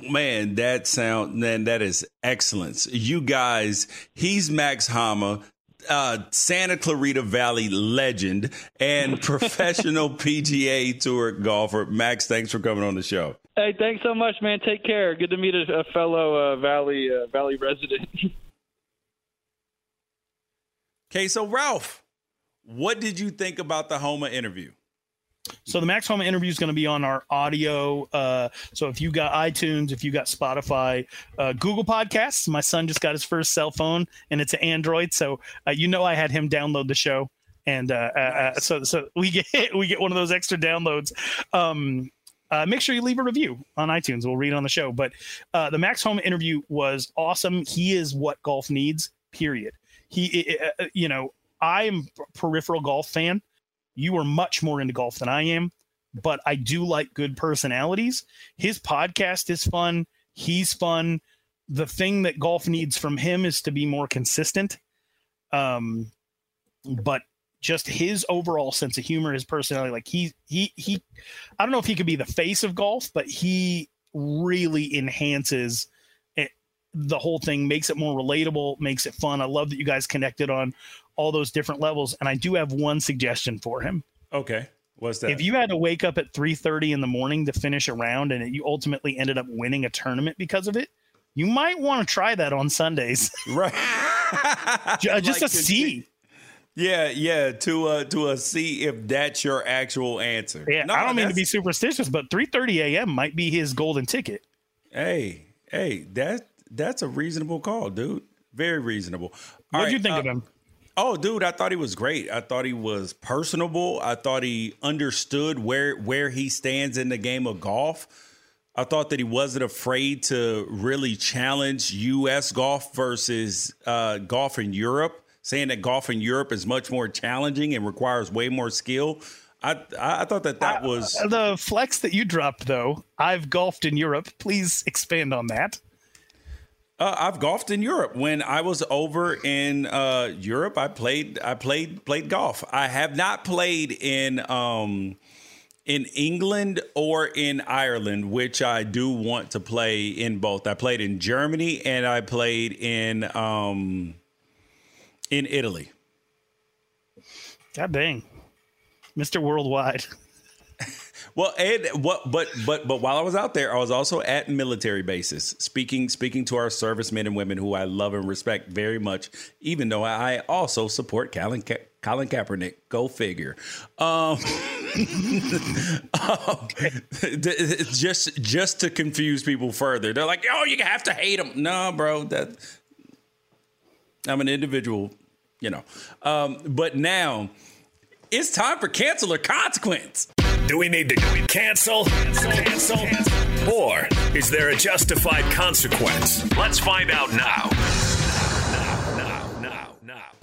Man, that sound man, that is excellence. You guys, he's Max Homa uh, Santa Clarita Valley legend and professional PGA Tour golfer. Max, thanks for coming on the show. Hey, thanks so much, man. Take care. Good to meet a, a fellow uh, Valley uh, Valley resident. okay, so Ralph, what did you think about the Homa interview? So the Max Homa interview is going to be on our audio. Uh, so if you got iTunes, if you got Spotify, uh, Google Podcasts, my son just got his first cell phone and it's an Android. So uh, you know I had him download the show, and uh, uh, uh, nice. so so we get we get one of those extra downloads. Um, make sure you leave a review on iTunes. We'll read it on the show. But the Max Homa interview was awesome. He is what golf needs. Period. He, you know, I am peripheral golf fan you are much more into golf than I am, but I do like good personalities. His podcast is fun. He's fun. The thing that golf needs from him is to be more consistent. Um, but just his overall sense of humor, his personality, like he he he I don't know if he could be the face of golf, but he really enhances the whole thing, makes it more relatable, makes it fun. I love that you guys connected on all those different levels. And I do have one suggestion for him. Okay. What's that? If you had to wake up at 3:30 in the morning to finish a round and you ultimately ended up winning a tournament because of it, you might want to try that on Sundays. Right. just Like to see. Yeah, yeah, to uh to uh, see if that's your actual answer. Yeah, No, I don't mean to be superstitious, but 3:30 a.m. might be his golden ticket. Hey, hey, that that's a reasonable call, dude. Very reasonable. All What'd you think uh, of him? Oh, dude, I thought he was great. I thought he was personable. I thought he understood where where he stands in the game of golf. I thought that he wasn't afraid to really challenge U.S. golf versus uh, golf in Europe, saying that golf in Europe is much more challenging and requires way more skill. I I thought that that was Uh, the flex that you dropped, though. I've golfed in Europe. Please expand on that. Uh, I've golfed in Europe. When I was over in uh, Europe, I played. I played played golf. I have not played in um, in England or in Ireland, which I do want to play in both. I played in Germany and I played in um, in Italy. God dang, Mister Worldwide. Well, and what, but but but while I was out there, I was also at military bases, speaking speaking to our servicemen and women who I love and respect very much. Even though I also support Colin Ka- Colin Kaepernick. Go figure. Um, um, just just to confuse people further, they're like, "Oh, you have to hate him." No, bro, that I'm an individual, you know. Um, but now it's time for cancel or consequence. Do we need to cancel? Cancel? Cancel? Or is there a justified consequence? Let's find out now.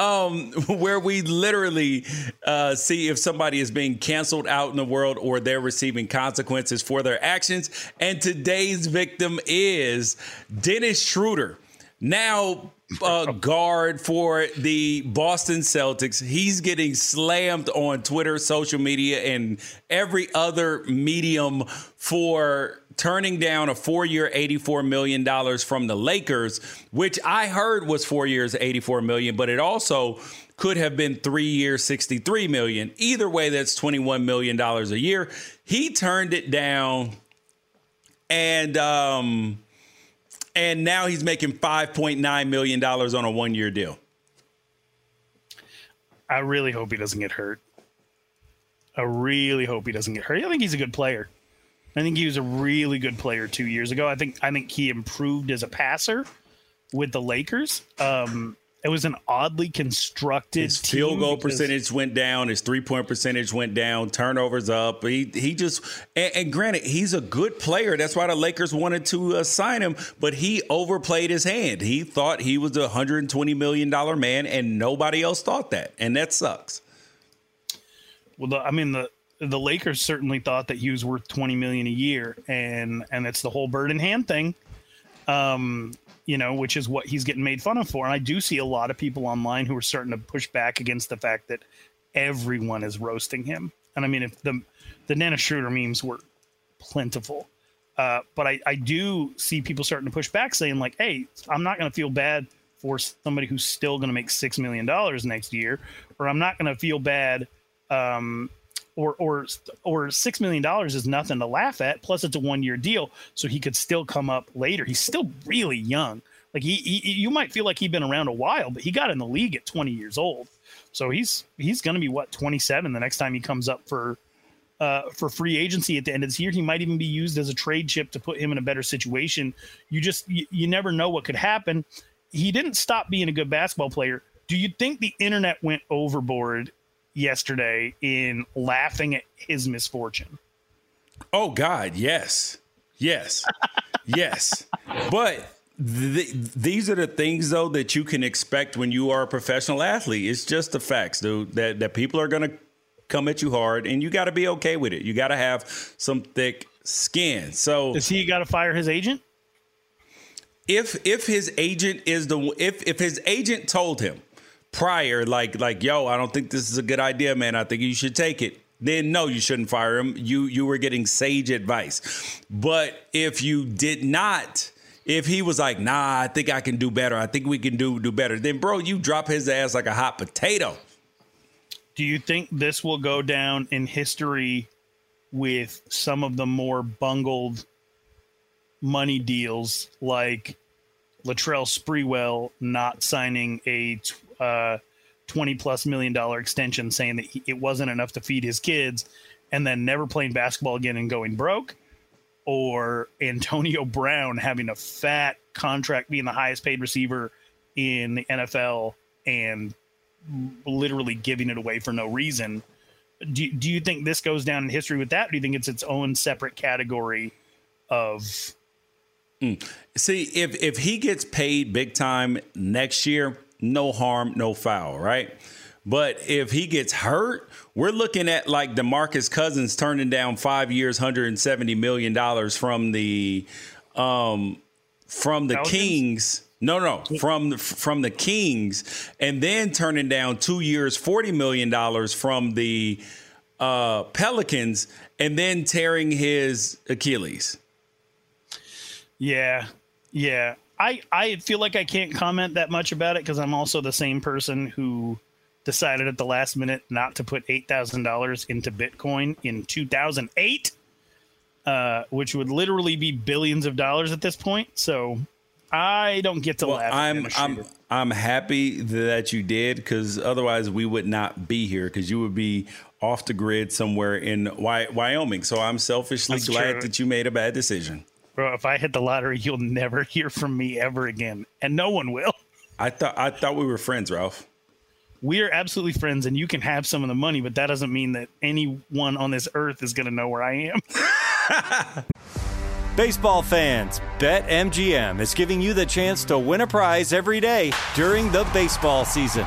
um, where we literally uh, see if somebody is being canceled out in the world or they're receiving consequences for their actions. And today's victim is Dennis Schroeder. Now, uh, guard for the Boston Celtics. He's getting slammed on Twitter, social media, and every other medium for turning down a four year, $84 million from the Lakers, which I heard was four years, 84 million, but it also could have been three years, 63 million. Either way, that's $21 million a year. He turned it down and, um, and now he's making $5.9 million on a one year deal. I really hope he doesn't get hurt. I really hope he doesn't get hurt. I think he's a good player. I think he was a really good player two years ago. I think I think he improved as a passer with the Lakers. Um, it was an oddly constructed His field goal percentage went down. His three point percentage went down. Turnovers up. He he just and, and granted he's a good player. That's why the Lakers wanted to uh, sign him. But he overplayed his hand. He thought he was a 120 million dollar man, and nobody else thought that, and that sucks. Well, the, I mean the the Lakers certainly thought that he was worth twenty million a year, and and it's the whole bird in hand thing, um, you know, which is what he's getting made fun of for. And I do see a lot of people online who are starting to push back against the fact that everyone is roasting him. And I mean, if the the Nana Schroeder memes were plentiful, uh, but I I do see people starting to push back, saying like, hey, I'm not going to feel bad for somebody who's still going to make six million dollars next year, or I'm not going to feel bad um, or or or six million dollars is nothing to laugh at. Plus, it's a one year deal, so he could still come up later. He's still really young. Like he, he you might feel like he's been around a while, but he got in the league at 20 years old. So he's he's going to be what 27 the next time he comes up for uh, for free agency at the end of this year. He might even be used as a trade chip to put him in a better situation. You just you, you never know what could happen. He didn't stop being a good basketball player. Do you think the internet went overboard yesterday in laughing at his misfortune? Oh God, yes, yes, yes. But th- these are the things though that you can expect when you are a professional athlete. It's just the facts, dude. That that people are gonna come at you hard, and you got to be okay with it. You got to have some thick skin. So Does he got to fire his agent? if if his agent is the if if his agent told him prior like like yo i don't think this is a good idea man. I think you should take it. Then no you shouldn't fire him. You you were getting sage advice. But if you did not if he was like nah i think i can do better. I think we can do do better. Then bro you drop his ass like a hot potato. Do you think this will go down in history with some of the more bungled money deals like Latrell Sprewell not signing a uh, 20 plus million dollar extension saying that he, it wasn't enough to feed his kids and then never playing basketball again and going broke or Antonio Brown having a fat contract being the highest paid receiver in the NFL and literally giving it away for no reason. Do, do you think this goes down in history with that? do you think it's its own separate category of Mm. See, if if he gets paid big time next year, no harm, no foul, right? But if he gets hurt, we're looking at like DeMarcus Cousins turning down five years, hundred and seventy million dollars from the um from the Pelicans? Kings. No, no, from the from the Kings, and then turning down two years, forty million dollars from the uh, Pelicans, and then tearing his Achilles. Yeah, yeah. I I feel like I can't comment that much about it because I'm also the same person who decided at the last minute not to put eight thousand dollars into Bitcoin in 2008, uh, which would literally be billions of dollars at this point. So I don't get to well, laugh. I'm I'm I'm happy that you did because otherwise we would not be here because you would be off the grid somewhere in Wyoming. So I'm selfishly That's glad true. that you made a bad decision bro, if I hit the lottery, you'll never hear from me ever again, and no one will. I thought I thought we were friends, Ralph. We are absolutely friends, and you can have some of the money, but that doesn't mean that anyone on this earth is going to know where I am. Baseball fans, BetMGM is giving you the chance to win a prize every day during the baseball season.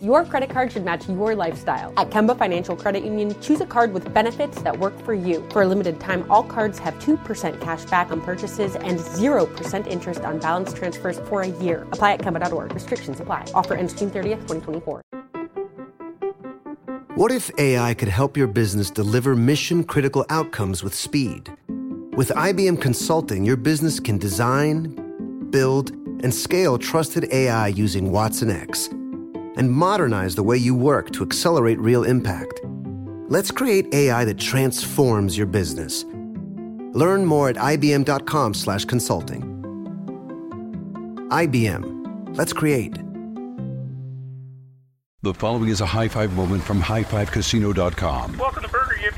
Your credit card should match your lifestyle. At Kemba Financial Credit Union, choose a card with benefits that work for you. For a limited time, all cards have 2% cash back on purchases and 0% interest on balance transfers for a year. Apply at Kemba.org. Restrictions apply. Offer ends June 30th, 2024. What if AI could help your business deliver mission critical outcomes with speed? With IBM Consulting, your business can design, build, and scale trusted AI using watsonx and modernize the way you work to accelerate real impact. Let's create AI that transforms your business. Learn more at ibm.com/consulting. IBM. Let's create. The following is a high five moment from highfivecasino.com. Welcome to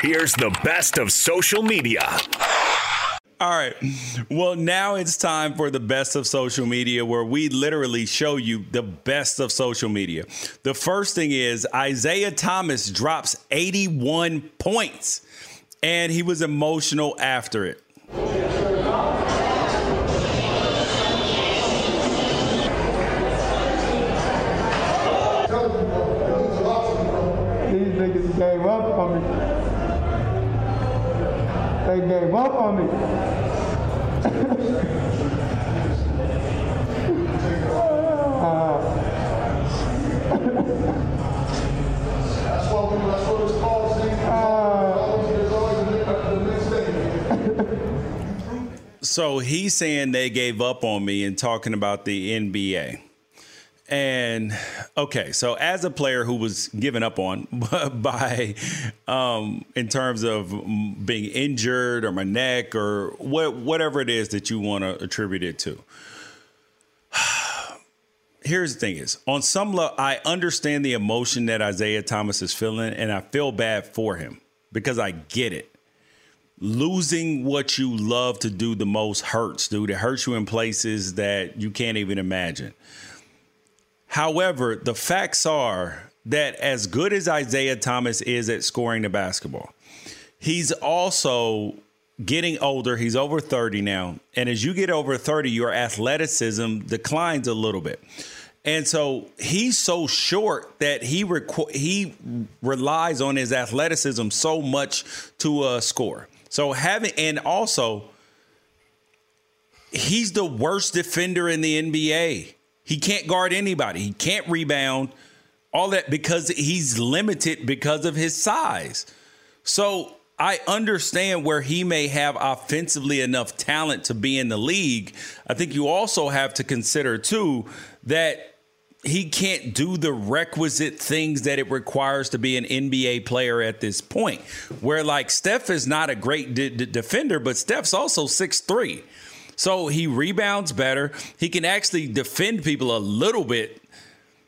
here's the best of social media. All right. Well, now it's time for the best of social media where we literally show you the best of social media. The first thing is Isaiah Thomas drops 81 points and he was emotional after it. Me. So he's saying they gave up on me and talking about the NBA. And okay, so as a player who was given up on by, um, in terms of being injured or my neck or what, whatever it is that you want to attribute it to. Here's the thing: is on some level, I understand the emotion that Isaiah Thomas is feeling, and I feel bad for him because I get it losing what you love to do the most hurts, dude. It hurts you in places that you can't even imagine. However, the facts are that as good as Isaiah Thomas is at scoring the basketball, he's also getting older. He's over 30 now. And as you get over 30, your athleticism declines a little bit. And so he's so short that he requ- he relies on his athleticism so much to uh, score. So having and also he's the worst defender in the NBA. He can't guard anybody. He can't rebound. All that because he's limited because of his size. So I understand where he may have offensively enough talent to be in the league. I think you also have to consider too that he can't do the requisite things that it requires to be an NBA player at this point. Where like Steph is not a great d- d- defender, but Steph's also six three, so he rebounds better. He can actually defend people a little bit.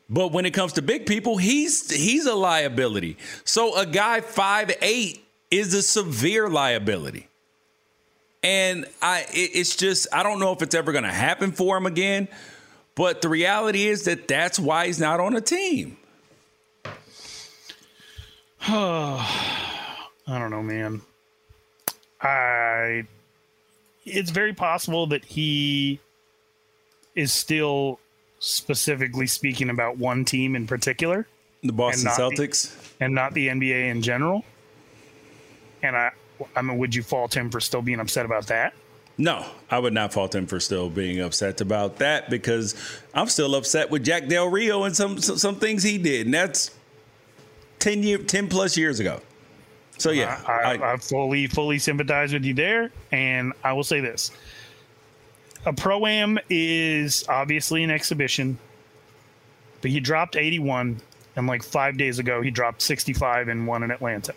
But when it comes to big people, he's he's a liability. So a guy five eight is a severe liability. And I it's just I don't know if it's ever going to happen for him again. But the reality is that that's why he's not on a team. I don't know, man. I it's very possible that he is still specifically speaking about one team in particular, the Boston and Celtics, the, and not the NBA in general. And I, I mean, would you fault him for still being upset about that? No, I would not fault him for still being upset about that because I'm still upset with Jack Del Rio and some some, some things he did, and that's ten year, ten plus years ago. So yeah, I, I, I fully fully sympathize with you there, and I will say this: a pro am is obviously an exhibition, but he dropped 81, and like five days ago he dropped 65 and won in Atlanta.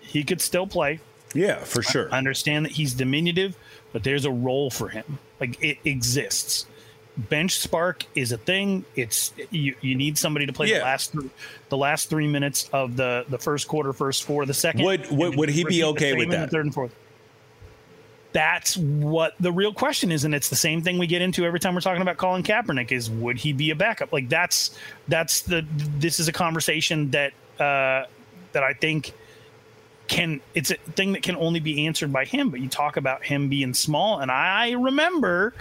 He could still play. Yeah, for sure. I understand that he's diminutive, but there's a role for him. Like it exists. Bench spark is a thing. It's you, you need somebody to play Yeah. the last th- the last three minutes of the the first quarter, first four, the second. Would- would- would he be okay with that? third and fourth. That's what the real question is, and it's the same thing we get into every time we're talking about Colin Kaepernick. Is would he be a backup? Like that's that's the this is a conversation that uh, that I think can it's a thing that can only be answered by him. But you talk about him being small, and I remember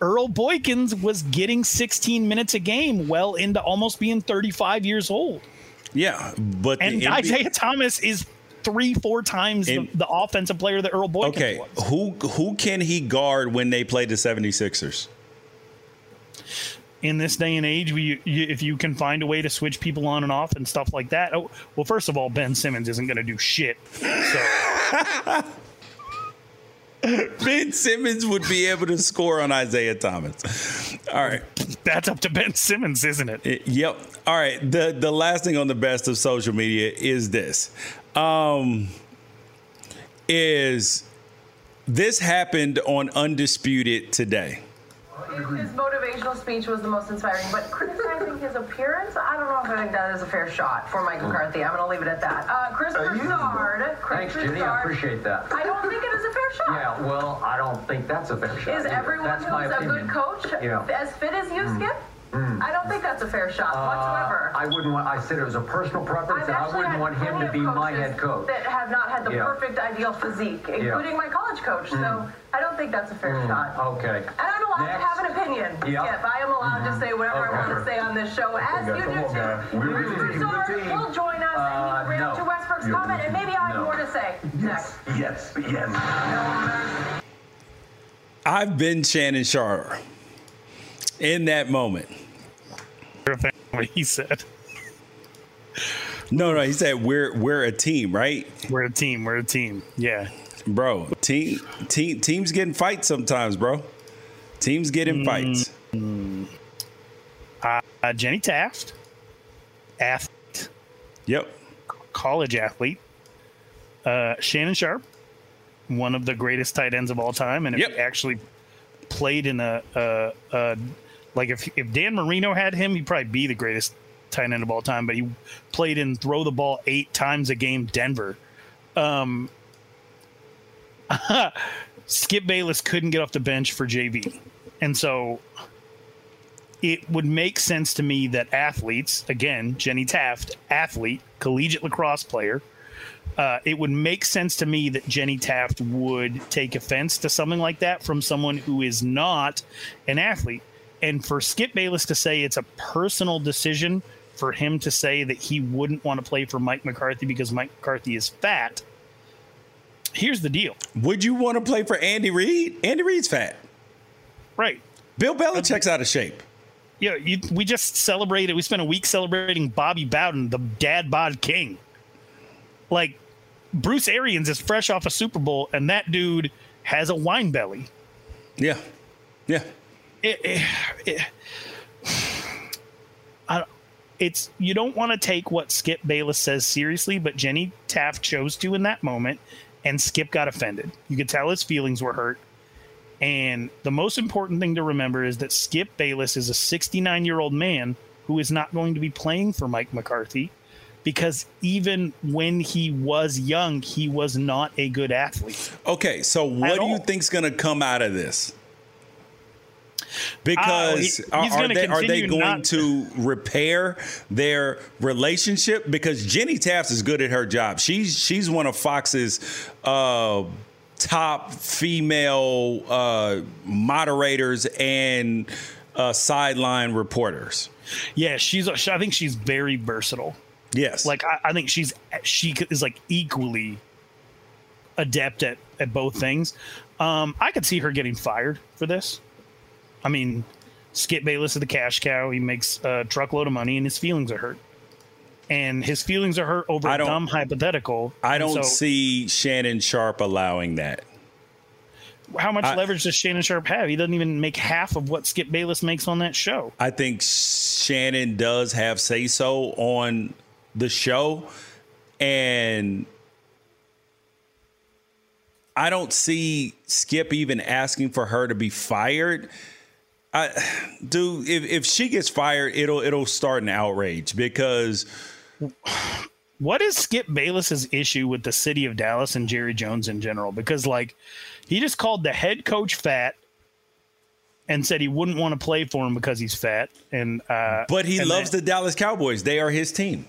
Earl Boykins was getting 16 minutes a game, well into almost being 35 years old. Yeah, but And NBA Isaiah Thomas is three, four times the, the offensive player that Earl Boykins Okay, was. who who can he guard when they play the 76ers? in this day and age, we, you, if you can find a way to switch people on and off and stuff like that. Oh, well, first of all, Ben Simmons isn't going to do shit. So Ben Simmons would be able to score on Isaiah Thomas. All right. that's up to Ben Simmons, isn't it? Yep. All right. The the last thing on the best of social media is this. Um is this happened on Undisputed today. His motivational speech was the most inspiring, but criticizing his appearance, I don't know if I think that is a fair shot for Mike McCarthy. I'm going to leave it at that. Uh, Chris Broussard. Chris Thanks, Jenny. I appreciate that. I don't think it is a fair shot. Yeah, well, I don't think that's a fair shot. Is either. everyone That's who's a good coach Yeah. as fit as you, Skip? Mm. I don't think that's a fair shot whatsoever. Uh, I wouldn't want. I said it was a personal preference, I've and I wouldn't want him to be my head coach. That have not had the Yeah. perfect ideal physique, including my college coach. So Mm. I don't think that's a fair Mm, shot. Okay. And I'm allowed to have an opinion, Yeah. Skip. I am allowed to say whatever I want to say on this show, as you do too. We're Chris a team, Broussard we're a team. will join us Uh, and he will react no. to Westbrook's You're- comment, and maybe I have no. more to say next. Yes. Yes. I've been Shannon Sharpe in that moment. What he said. No, no, he said we're we're a team, right? We're a team. We're a team. Yeah. bro. Team, team, teams getting fights sometimes, bro. Teams getting fights. Mm. Uh, Jenny Taft, athlete. Yep. College athlete. Uh, Shannon Sharpe, one of the greatest tight ends of all time, and Yep. actually played in a, a, a like if if Dan Marino had him, he'd probably be the greatest tight end of all time. But he played in throw the ball eight times a game, Denver. Um, Skip Bayless couldn't get off the bench for JV, and so it would make sense to me that athletes, again, Jenny Taft, athlete, collegiate lacrosse player, uh, it would make sense to me that Jenny Taft would take offense to something like that from someone who is not an athlete. And for Skip Bayless to say it's a personal decision for him to say that he wouldn't want to play for Mike McCarthy because Mike McCarthy is fat. Here's the deal. Would you want to play for Andy Reid? Andy Reid's fat. Right. Bill Belichick's uh, out of shape. Yeah, you, we just celebrated. We spent a week celebrating Bobby Bowden, the dad bod king. Like Bruce Arians is fresh off a Super Bowl, and that dude has a wine belly. Yeah, yeah. It, it, it, I, it's you don't want to take what Skip Bayless says seriously, but Jenny Taft chose to in that moment, and Skip got offended. You could tell his feelings were hurt. And the most important thing to remember is that Skip Bayless is a 69 year old man who is not going to be playing for Mike McCarthy because even when he was young, he was not a good athlete. Okay, so what At do you all. think's going to come out of this? Because Uh, he- are, they are they going not- to repair their relationship? Because Jenny Taft is good at her job. She's she's one of Fox's uh, top female uh, moderators and uh, sideline reporters. Yeah, she's. I think she's very versatile. Yes, Like I, I think she's she is like equally adept at at both things. Um, I could see her getting fired for this. I mean, Skip Bayless is the cash cow. He makes a truckload of money, and his feelings are hurt. And his feelings are hurt over a dumb hypothetical. I don't so see Shannon Sharpe allowing that. how much I- leverage does Shannon Sharpe have. He doesn't even make half of what Skip Bayless makes on that show. I think Shannon does have say so on the show, and I don't see Skip even asking for her to be fired. I, dude, if, if she gets fired, it'll it'll start an outrage because what is Skip Bayless's issue with the city of Dallas and Jerry Jones in general? Because like he just called the head coach fat and said he wouldn't want to play for him because he's fat. And uh, but he and loves that- the Dallas Cowboys. They are his team.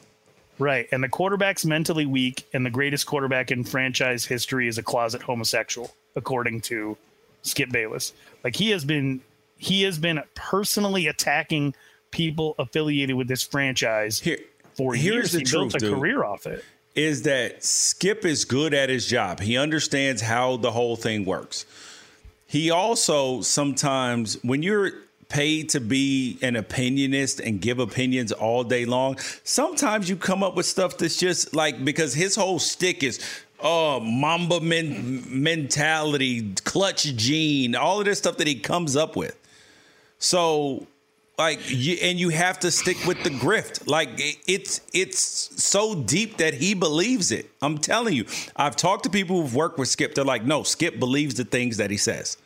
right. And the quarterback's mentally weak, and the greatest quarterback in franchise history is a closet homosexual, according to Skip Bayless. Like he has been he has been personally attacking people affiliated with this franchise for here's years. the he truth, built a dude. career off it. is that Skip is good at his job. He understands how the whole thing works. He also sometimes, when you're paid to be an opinionist and give opinions all day long, sometimes you come up with stuff that's just like because his whole stick is oh Mamba men- mentality, clutch gene, all of this stuff that he comes up with. So like you, and you have to stick with the grift like it's it's so deep that he believes it i'm telling you i've talked to people who've worked with skip they're like no skip believes the things that he says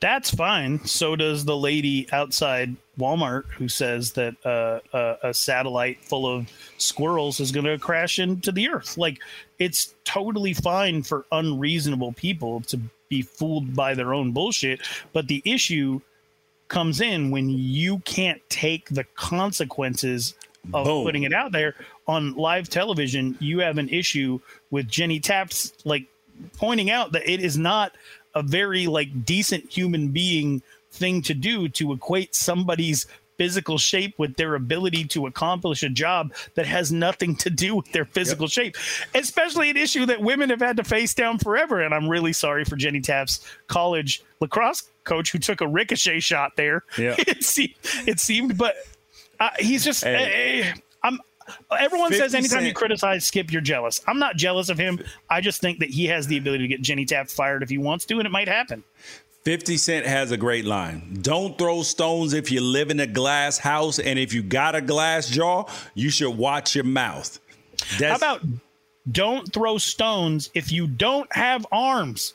That's fine. So does the lady outside Walmart who says that uh, a, a satellite full of squirrels is going to crash into the earth. Like, it's totally fine for unreasonable people to be fooled by their own bullshit. But the issue comes in when you can't take the consequences of Boom. putting it out there on live television. You have an issue with Jenny Taft's, like pointing out that it is not a very like decent human being thing to do to equate somebody's physical shape with their ability to accomplish a job that has nothing to do with their physical shape especially an issue that women have had to face down forever and i'm really sorry for jenny taft's college lacrosse coach who took a ricochet shot there Yeah. it seemed, it seemed but uh, he's just Hey. eh, i'm Everyone says 50 anytime you criticize Skip, you're jealous. I'm not jealous of him. I just think that he has the ability to get Jenny Taft fired if he wants to, and it might happen. 50 Cent has a great line. Don't throw stones if you live in a glass house, and if you got a glass jaw, you should watch your mouth. How about don't throw stones if you don't have arms?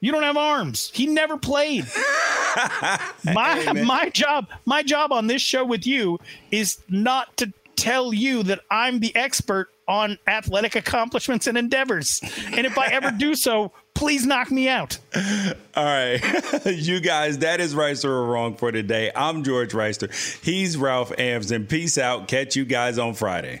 You don't have arms. He never played. my my job my job on this show with you is not to tell you that I'm the expert on athletic accomplishments and endeavors. And if I ever do so, please knock me out. All right. you guys, that is right or wrong for today. I'm George Wrighster. He's Ralph Amsden. Peace out. Catch you guys on Friday.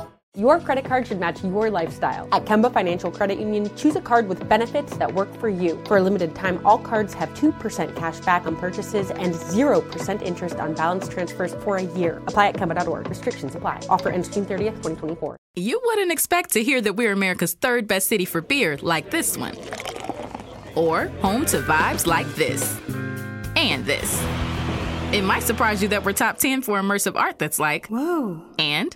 Your credit card should match your lifestyle. At Kemba Financial Credit Union, choose a card with benefits that work for you. For a limited time, all cards have 2% cash back on purchases and 0% interest on balance transfers for a year. Apply at Kemba.org. Restrictions apply. Offer ends June 30th, 2024. You wouldn't expect to hear that we're America's third best city for beer like this one. Or home to vibes like this. And this. It might surprise you that we're top 10 for immersive art that's like, whoa. And,